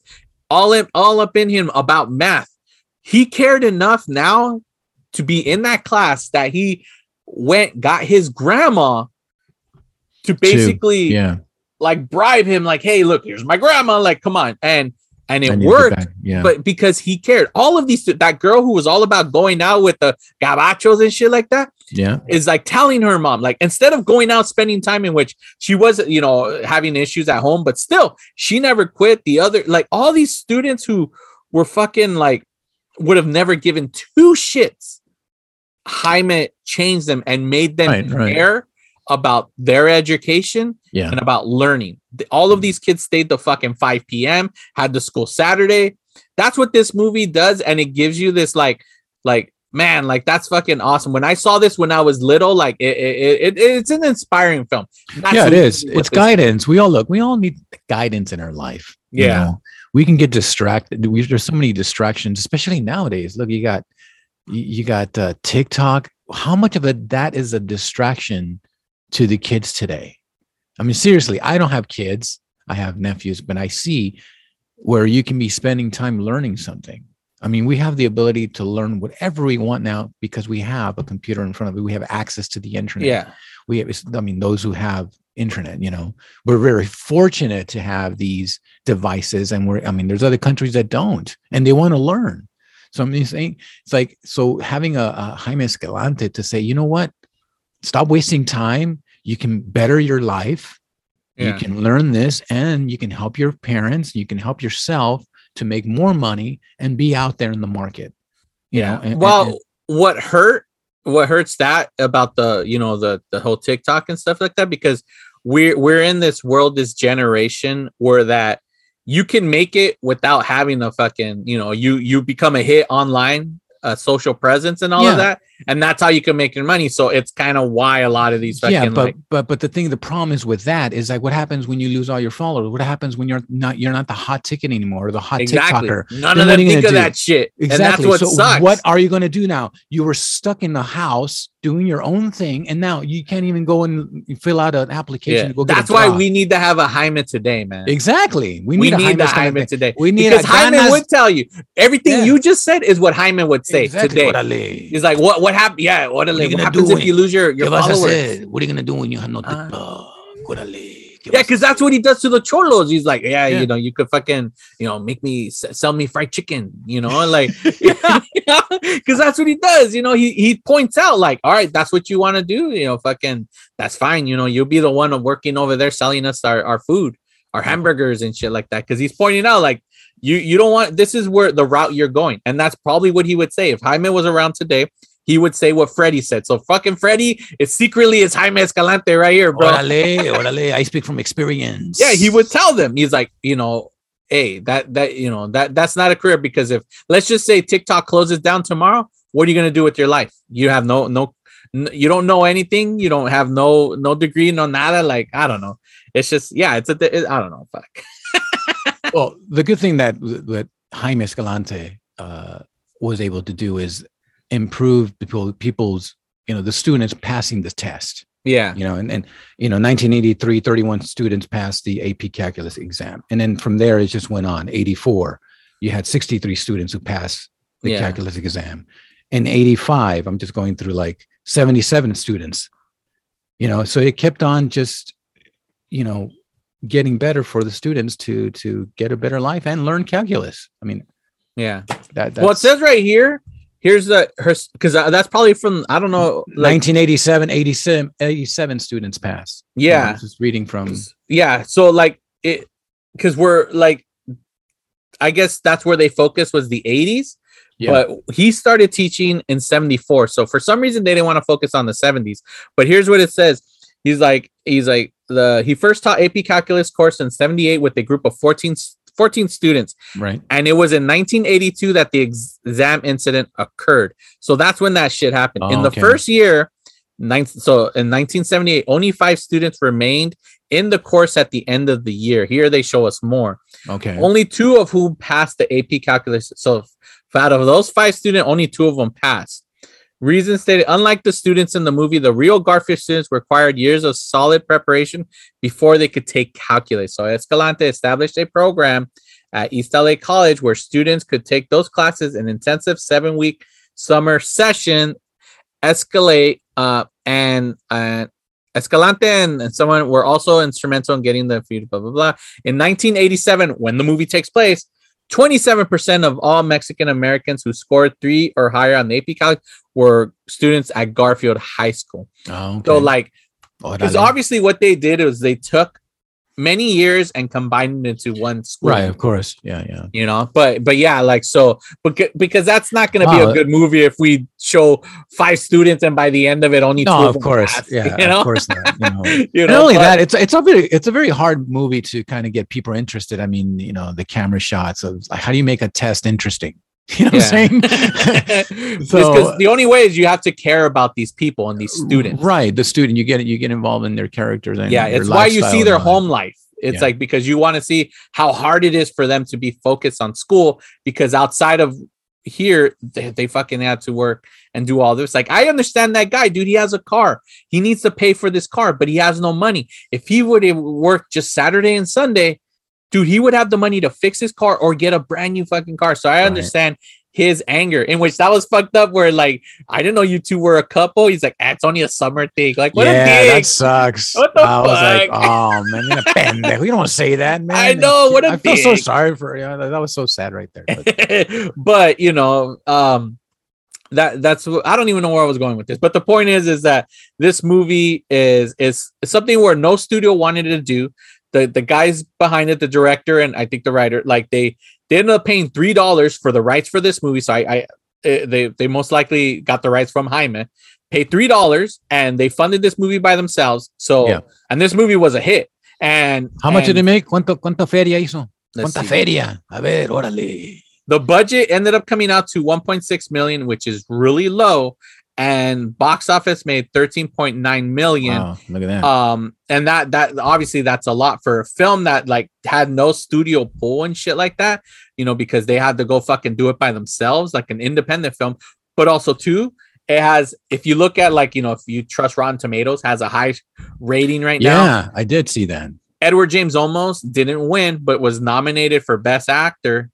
all in, all up in him about math. He cared enough now to be in that class that he went got his grandma to basically yeah. Like bribe him like hey look here's my grandma like come on and and it I need to get worked yeah. but because he cared all of these that girl who was all about going out with the gabachos and shit like that Yeah. is like telling her mom like instead of going out spending time in which she was you know having issues at home but still she never quit the other like all these students who were fucking like would have never given two shits Jaime changed them and made them Right, right. About their education Yeah. and about learning. All of these kids stayed the fucking 5 p.m., had the school Saturday. That's what this movie does, and it gives you this like, like, man, like that's fucking awesome. When I saw this when I was little, like it, it, it it's an inspiring film. That's yeah, it is. It's guidance. We all look. We all need guidance in our life. you Yeah. know? we can get distracted. We, there's so many distractions, especially nowadays. Look, you got you you got uh, TikTok. How much of it that is a distraction to the kids today? I mean, seriously, I don't have kids. I have nephews, but I see where you can be spending time learning something. I mean, we have the ability to learn whatever we want now because we have a computer in front of it. We have access to the internet Yeah. we have i mean those who have internet you know we're very fortunate to have these devices and we're i mean there's other countries that don't and they want to learn so i'm saying it's like so having a, a jaime escalante to say you know what stop wasting time. You can better your life. You can learn this and you can help your parents you can help yourself to make more money and be out there in the market you know and- and- well, and- what hurt, what hurts that about the you know the the whole TikTok and stuff like that because we're we're in this world, this generation where that you can make it without having a fucking you know you you become a hit online, a social presence and all Yeah. of that, and that's how you can make your money. So it's kind of why a lot of these fucking yeah but like, but but the thing the problem is with that is like what happens when you lose all your followers what happens when you're not you're not the hot ticket anymore or the hot Exactly. tiktoker None Then of them think of do? that shit, and that's exactly what so sucks. what are you going to do now you were stuck in the house doing your own thing and now you can't even go and fill out an application yeah. to go get That's why job. we need to have a Jaime today, man. exactly we We need, need, a Jaime the. Jaime today. we need because a Jaime ganas- would tell you everything Yeah. you just said is what Jaime would say Exactly. today. Órale. He's like, what what happened? Yeah, what, What what gonna happens do if you lose your, your ¿Qué vas a followers? what are you going to do when you have no. Uh. ¿Qué Yeah, because that's what he does to the cholos. He's like, yeah, Yeah. you know, you could fucking, you know, make me sell me fried chicken, you know, like, yeah, because that's what he does. You know, he he points out like, all right, that's what you want to do. You know, fucking, that's fine. You know, you'll be the one working over there selling us our, our food, our hamburgers and shit like that. Because he's pointing out like, you you don't want this is where the route you're going, and that's probably what he would say if Jaime was around today. He would say what Freddie said. So fucking Freddie is secretly is Jaime Escalante right here, bro. Órale, órale. I speak from experience. Yeah, he would tell them. He's like, you know, hey, that that you know that that's not a career because if let's just say TikTok closes down tomorrow, what are you gonna do with your life? You have no no, you don't know anything. You don't have no no degree, no nada. Like I don't know. It's just yeah, it's a it, I don't know. Fuck. well, the good thing that that Jaime Escalante uh, was able to do is improve people people's you know the students passing the test. Yeah. You know, and, and you know, 1983, 31 students passed the AP calculus exam. And then from there it just went on. 84, you had 63 students who passed the Yeah. calculus exam. In 85, I'm just going through like 77 students. You know, so it kept on just, you know, getting better for the students to to get a better life and learn calculus. I mean, Yeah. that that's well, it says right here. Here's the her because uh, that's probably from I don't know. Like, 1987, 87, 87 students passed. Yeah. Just reading from yeah so like it because we're like i guess that's where they focus was the 80s Yeah. but he started teaching in 74 so for some reason they didn't want to focus on the 70s but here's what it says he's like he's like the he first taught ap calculus course in 78 with a group of 14 s- 14 students. Right. And it was in 1982 that the ex- exam incident occurred. So that's when that shit happened. Oh, in the okay. first year, ninth, so in 1978, only five students remained in the course at the end of the year. Here they show us more. Okay. Only two of whom passed the AP calculus. So out of those five students, only two of them passed. Reason stated, unlike the students in the movie, the real Garfield students required years of solid preparation before they could take calculus. So Escalante established a program at East LA College where students could take those classes in intensive seven week summer session. Escalate uh, and uh, Escalante and, and someone were also instrumental in getting the food, blah, blah, blah. In 1987, when the movie takes place, 27% of all Mexican Americans who scored three or higher on the AP Calc were students at Garfield High School. Oh, So, like, because obviously what they did was they took many years and combined into one school. right, of course. Yeah, yeah. You know, but but yeah, like so, because because that's not going to be a uh, good movie if we show five students and by the end of it only two No, of of course. pass, Yeah, you know? of course not. You know, You Not only but- that, it's it's a very it's a very hard movie to kind of get people interested. I mean, you know, the camera shots of like how do you make a test interesting? You know what I'm saying? because the only way is you have to care about these people and these students. right, the student you get you get involved in their characters and yeah, it's why you see their home life. It's Yeah. like because you want to see how hard it is for them to be focused on school because outside of here they, they fucking had to work and do all this. Like I understand that guy, dude. He has a car. He needs to pay for this car, but he has no money. If he would have worked just Saturday and Sunday, dude, he would have the money to fix his car or get a brand new fucking car. So I understand his anger, in which that was fucked up. Where like I didn't know you two were a couple. He's like, ah, it's only a summer thing. Like what yeah, a dick. that sucks. What the I was like, fuck? oh man, you're a pendejo. You don't want to say that, man. I know, what a I feel so sorry for you. That that was so sad right there. But but you know um that that's i don't even know where i was going with this but the point is is that this movie is is something where no studio wanted to do the the guys behind it the director and i think the writer like they they ended up paying three dollars for the rights for this movie so i i eh, they they most likely got the rights from jaime paid three dollars and they funded this movie by themselves so Yeah. and this movie was a hit and how much did and- it make? ¿Cuánto, cuánta feria hizo? ¿Cuánta see. feria? A ver, órale. The budget ended up coming out to 1.6 million, which is really low, and box office made 13.9 million. Wow, look at that. Um, and that that obviously that's a lot for a film that like had no studio pull and shit like that, you know, because they had to go fucking do it by themselves, like an independent film. But also too, it has if you look at like you know if you trust Rotten Tomatoes, has a high rating right now. yeah, I did see that. Edward James Olmos didn't win, but was nominated for Best Actor.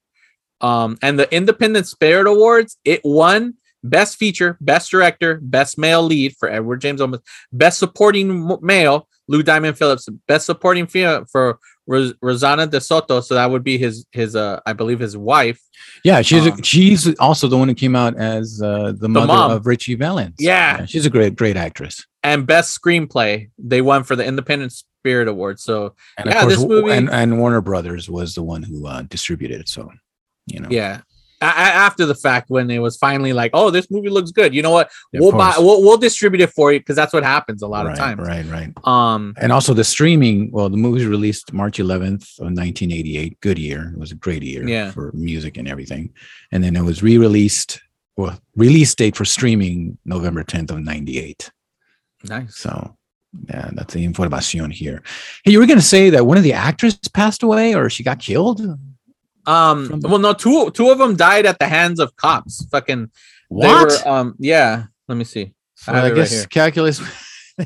Um, and the Independent Spirit Awards, it won Best Feature, Best Director, Best Male Lead for Edward James Olmos, Best Supporting Male, Lou Diamond Phillips, Best Supporting Female for Ros- Rosana DeSoto. So that would be his his uh I believe his wife. Yeah, she's Um, a, she's also the one who came out as uh, the mother mom. of Ritchie Valens. Yeah. she's a great great actress. And Best Screenplay, they won for the Independent Spirit Award. So And yeah, of course, this movie and, and Warner Brothers was the one who uh, distributed it. So, you know, Yeah. A- after the fact, when it was finally like, oh, this movie looks good. You know what? Of we'll buy. We'll, we'll distribute it for you because that's what happens a lot right, of times. right, right. Um. And also the streaming. Well, the movie was released March 11th of 1988. Good year. It was a great year Yeah. for music and everything. And then it was re-released. Well, release date for streaming November 10th of 98. Nice. So, yeah, that's the information here. Hey, you were going to say that one of the actors passed away or she got killed? Um. Well, no. Two two of them died at the hands of cops. Fucking. they What? were, um. Yeah. Let me see. I I it right guess calculus.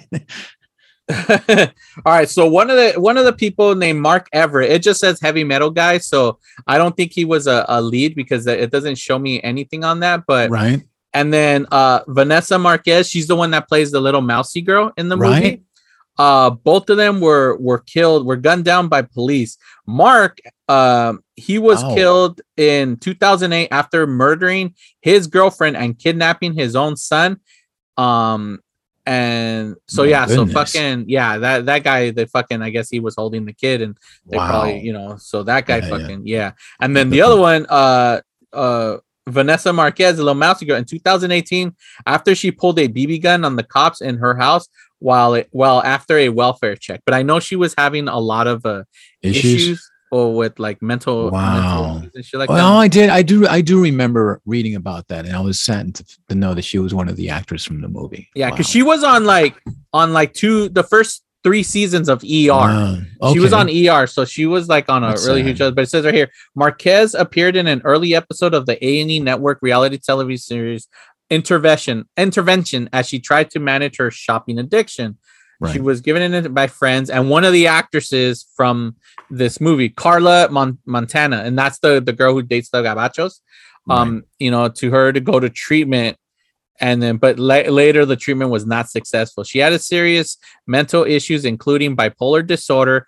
All right, so one of the one of the people named Mark Everett, it just says heavy metal guy, so I don't think he was a, a lead because it doesn't show me anything on that. But right. and then uh Vanessa Marquez, she's the one that plays the little mousy girl in the movie. Uh both of them were were killed, were gunned down by police. Mark um he was Ow. killed in 2008 after murdering his girlfriend and kidnapping his own son. Um and so My yeah, so fucking yeah, that that guy, the fucking I guess he was holding the kid and they Wow. probably, you know, so that guy Yeah, yeah. fucking yeah. And then the other one, uh uh Vanessa Marquez, a little mousy girl, in 2018, after she pulled a BB gun on the cops in her house while it well after a welfare check. But I know she was having a lot of uh, Issues? issues. or with like mental, Wow. mental like well, that. I did. I do. I do remember reading about that, and I was saddened to, know that she was one of the actors from the movie. Yeah, because she was on like on like two the first three seasons of ER. Wow. She was on ER, so she was like on a That's really sad. huge. But it says right here, Marquez appeared in an early episode of the A and E Network reality television series Intervention. Intervention as she tried to manage her shopping addiction. She was given it by friends, and one of the actresses from this movie, Karla Mon- Montana, and that's the the girl who dates the Gabachos. Um, you know, to her to go to treatment, and then but la- later the treatment was not successful. She had a serious mental issues, including bipolar disorder,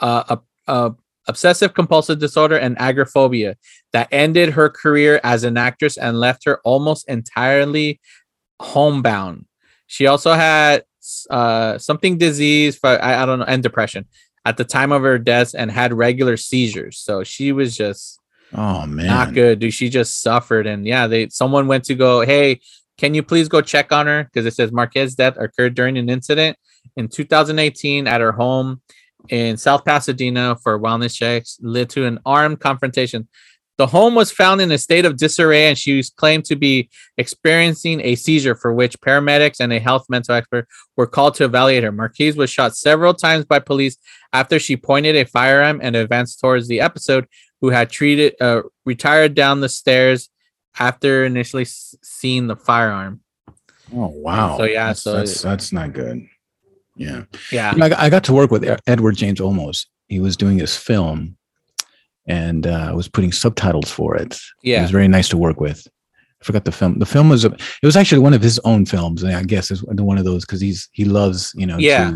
uh, uh, uh, obsessive compulsive disorder, and agoraphobia, that ended her career as an actress and left her almost entirely homebound. She also had uh, something disease, for, I, I don't know, and depression at the time of her death, and had regular seizures. So she was just Oh man. not good, dude. She just suffered, and yeah, they someone went to go, hey, can you please go check on her? Because it says Marquez's death occurred during an incident in 2018 at her home in South Pasadena for wellness checks, led to an armed confrontation. The home was found in a state of disarray, and she was claimed to be experiencing a seizure, for which paramedics and a health mental expert were called to evaluate her. Marquez was shot several times by police after she pointed a firearm and advanced towards the episode, who had treated uh, retired down the stairs after initially s- seeing the firearm. Oh wow. So, yeah, that's, so- that's that's not good. Yeah. Yeah. You know, I, got- I got to work with Edward James Olmos. He was doing his film, and uh, I was putting subtitles for it. He Yeah. was very nice to work with. I forgot the film. The film was a, it was actually one of his own films, and I guess it's one of those because he's he loves you know Yeah.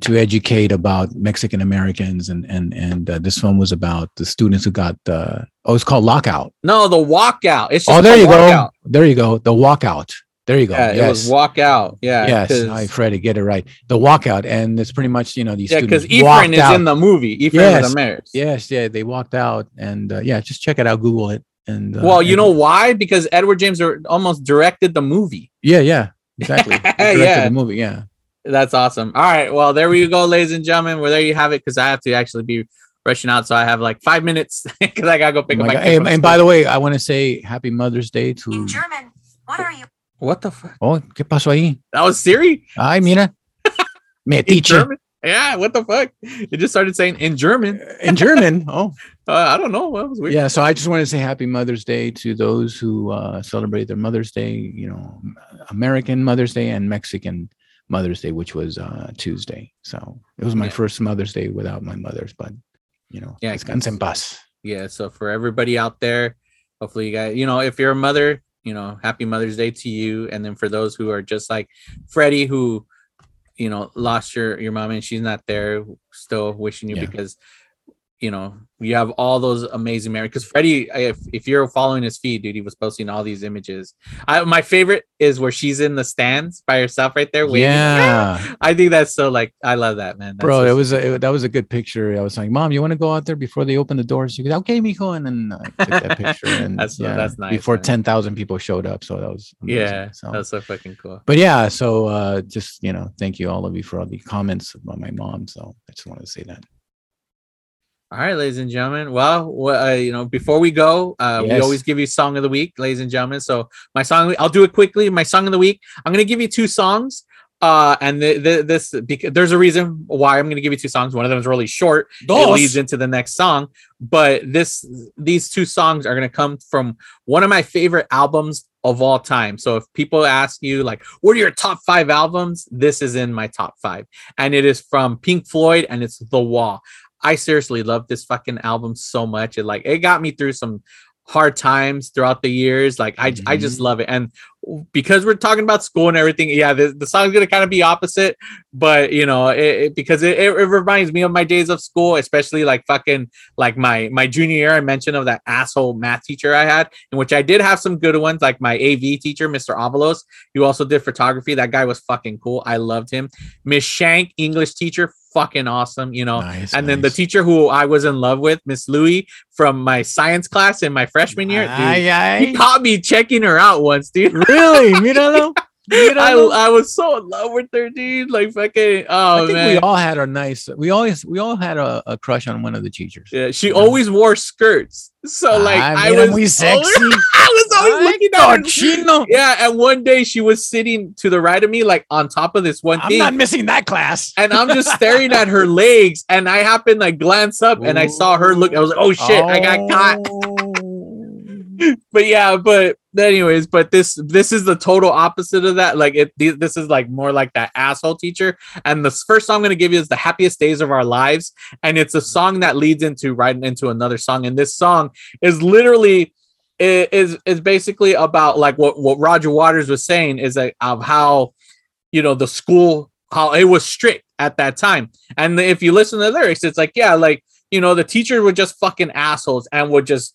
to to educate about Mexican Americans, and and and uh, this film was about the students who got uh, oh it's called Lockout. No, the walkout. It's just Oh, there the you go. There you go. The walkout. There you go. Yeah, yes. it was walkout. Yeah. Yes. I Freddie, get it right. The walkout, and it's pretty much you know these Yeah, because students Ephraim is out. in the movie. Ephraim yes, is the mayor. yes, yeah, they walked out, and uh, yeah, just check it out, Google it, and uh, Well, you and- know why? Because Edward James are- Olmos directed the movie. yeah, yeah, exactly. Directed Yeah. the movie, yeah. That's awesome. All right. Well, there we go, ladies and gentlemen. Well, there you have it. Because I have to actually be rushing out, so I have like five minutes because I gotta go pick Oh up my my. Hey, and by the way, I want to say Happy Mother's Day to. In German, what are you? What the fuck? Oh, ¿qué pasó ahí? That was Siri. Ay, mira. Me teacher Yeah. What the fuck? It just started saying in German. in German. Oh, Uh, I don't know. That was weird. yeah. So I just want to say Happy Mother's Day to those who uh, celebrate their Mother's Day. You know, American Mother's Day and Mexican Mother's Day, which was uh, Tuesday. So it was my Yeah. first Mother's Day without my mother's, but you know, Yeah, descansa en paz. yeah so for everybody out there hopefully you guys you know if you're a mother you know happy mother's day to you and then for those who are just like freddie who you know lost your your mom and she's not there still wishing you Yeah. because you know you have all those amazing memories because freddie if, if you're following his feed dude he was posting all these images I, my favorite is where she's in the stands by herself right there waiting. Yeah. i think that's so like i love that man That's Bro, so it was a, it- that was a good picture. I was like, "Mom, you want to go out there before they open the doors?" Goes, "Okay, mijo," and then I took that picture. And That's- yeah, that's nice, Before man. ten thousand people showed up, so that was amazing. yeah So, that's so fucking cool but yeah, so uh, just you know, thank you all of you for all the comments about my mom. So I just wanted to say that. All right, ladies and gentlemen. Well, uh, you know, before we go, uh, we always give you song of the week, ladies and gentlemen. So my song, I'll do it quickly. My song of the week, I'm gonna give you two songs. Uh, and the, the, this because there's a reason why I'm gonna give you two songs. One of them is really short. It leads into the next song, but this these two songs are gonna come from one of my favorite albums of all time. So if people ask you like, what are your top five albums? This is in my top five, and it is from Pink Floyd, and it's The Wall. I seriously love this fucking album so much. It like it got me through some hard times throughout the years. Like I I just mm-hmm. love it. And because we're talking about school and everything, yeah, the, the song's gonna kind of be opposite, but you know, it, it- because it, it reminds me of my days of school, especially like fucking like my my junior year. I mentioned of that asshole math teacher I had, in which I did have some good ones, like my AV teacher, Mr. Avalos, who also did photography. That guy was fucking cool. I loved him. Miss Shank, English teacher, fucking awesome, you know. Nice, and then the teacher who I was in love with, Miss Louie, from my science class in my freshman year, dude, Ay, ay. he caught me checking her out once, dude. Really, míralo. You I, know? I was so in love with her, dude. Like fucking. Oh I think man. we all had a nice. We always we all had a, a crush on one of the teachers. yeah, she always wore skirts. So ah, like I I, mean, was we sexy. I was always Ay, looking at her. cochino. Yeah, and one day she was sitting to the right of me, like on top of this one thing. I'm thing. not missing that class. and I'm just staring at her legs, and I happened to like, glance up, and I saw her look. I was like, "Oh shit, I got caught." Oh. but yeah, but anyways, but this this is the total opposite of that. Like it, th- this is like more like that asshole teacher. And the first song I'm gonna give you is "The Happiest Days of Our Lives," and it's a song that leads into right into another song. And this song is literally is is basically about like what what Roger Waters was saying is of how you know the school how it was strict at that time. And if you listen to the lyrics, it's like yeah, like you know the teachers were just fucking assholes and would just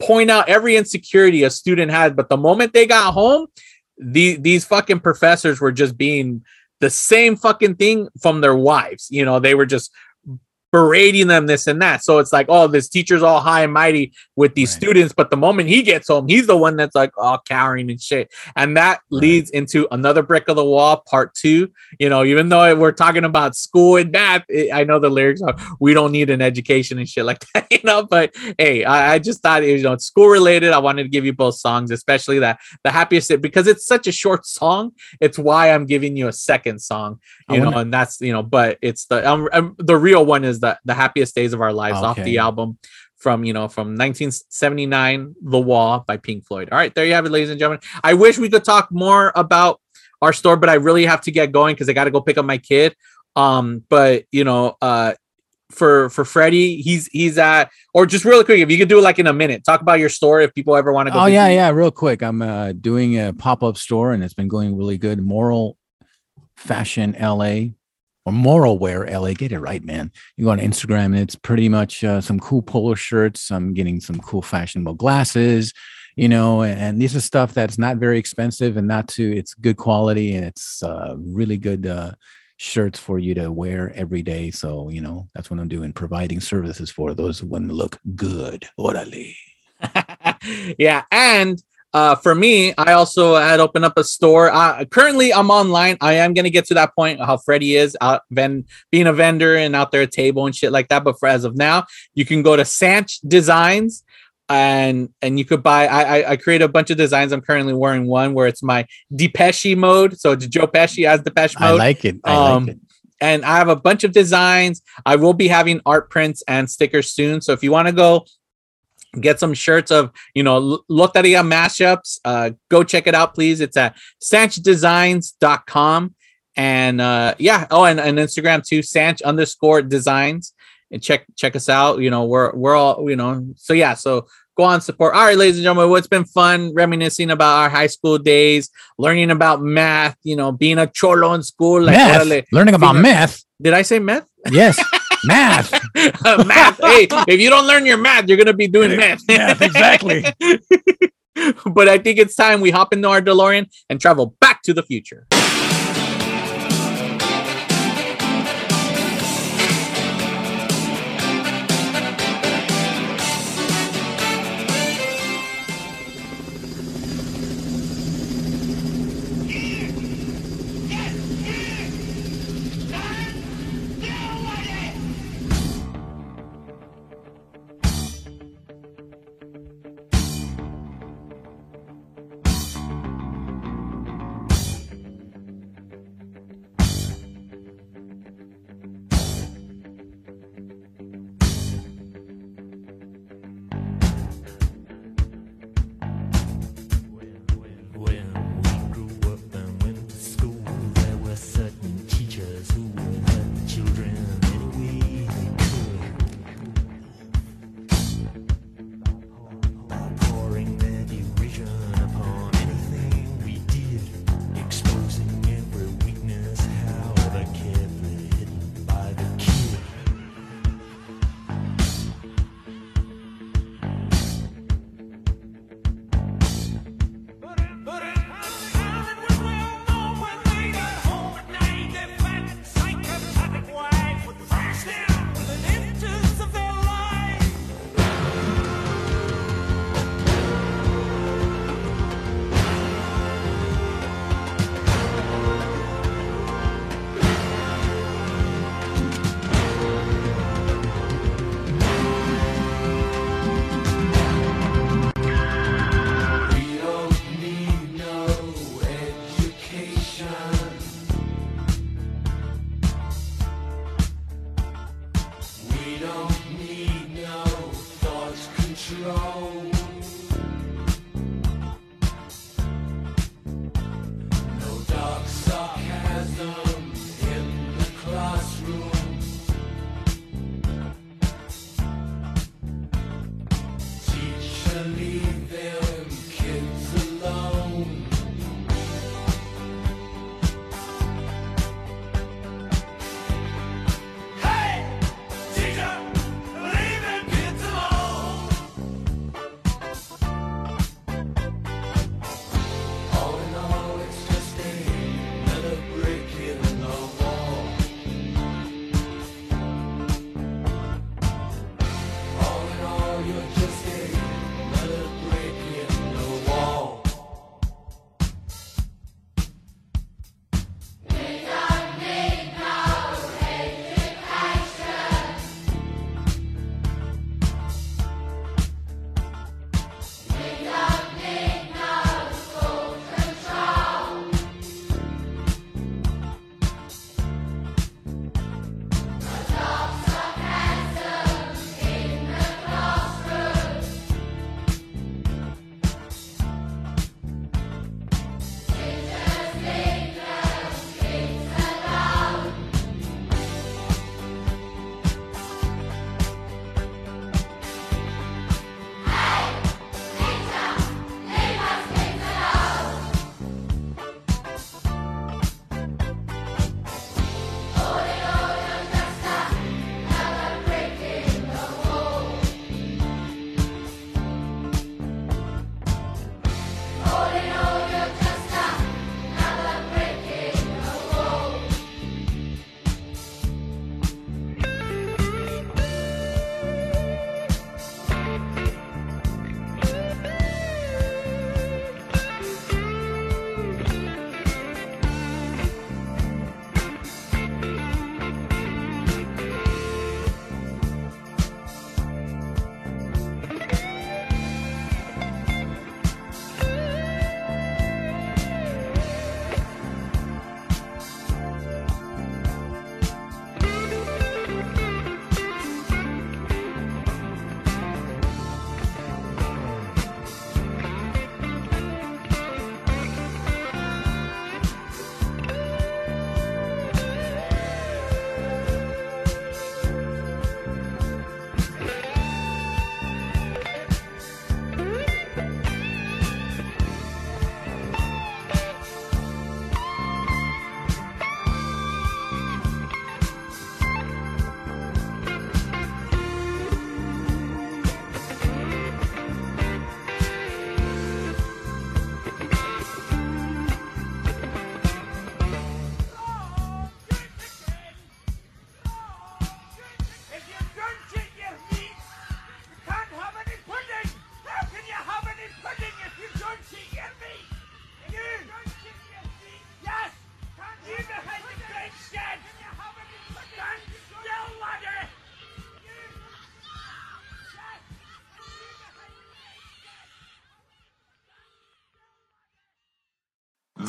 point out every insecurity a student had. But the moment they got home, the, these fucking professors were just being the same fucking thing from their wives. You know, they were just berating them this and that. So it's like, oh, this teacher's all high and mighty with these students, but the moment he gets home, he's the one that's like all cowering and shit. And that leads into another brick of the wall, part two. You know, even though we're talking about school and math, it, I know the lyrics are we don't need an education and shit like that, you know. But hey, I, I just thought you know it's school related. I wanted to give you both songs, especially that the happiest because it's such a short song. It's why I'm giving you a second song, I you know, and that's you know, but it's the um, um, the real one is the the happiest days of our lives off the album from you know from 1979 the wall by pink floyd all right there you have it ladies and gentlemen i wish we could talk more about our store but i really have to get going because i got to go pick up my kid um but you know uh for for freddie he's he's at or just really quick if you could do it like in a minute talk about your store if people ever want to go Oh yeah, you. yeah. Real quick, I'm uh, doing a pop up store, and it's been going really good. Moral Fashion LA or Moral Wear LA. Get it right, man. You go on Instagram, and it's pretty much uh, some cool polo shirts. I'm getting some cool fashionable glasses, you know, and, and this is stuff that's not very expensive and not too. It's good quality, and it's uh, really good. Uh, shirts for you to wear every day so you know that's what i'm doing providing services for those who want to look good orale yeah and uh, for me, I also had opened up a store. Uh, currently, I'm online. I am gonna get to that point how Freddie is out ven- being a vendor and out there at table and shit like that. But for as of now, you can go to Sanch Designs and and you could buy. I I, I create a bunch of designs. I'm currently wearing one where it's my Depeche mode. So it's Joe Pesci as Depeche mode. i like it i Um, like it and I have a bunch of designs. I will be having art prints and stickers soon. So if you want to go get some shirts of, you know, Loteria mashups, uh, go check it out, please. It's at sanchdesigns.com. And uh, yeah, oh, and, and Instagram too, Sanch underscore designs. And check check us out. You know, we're we're all, you know, so yeah, so go on support. All right, ladies and gentlemen, what's been fun reminiscing about our high school days, learning about math, you know, being a cholo in school, like Meth? órale, learning about meth Did I say math yes math math. Hey, if you don't learn your math, you're gonna be doing math. Math, exactly. but I think it's time we hop into our DeLorean and travel back to the future.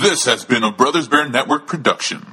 This has been a Brothers Bear Network production.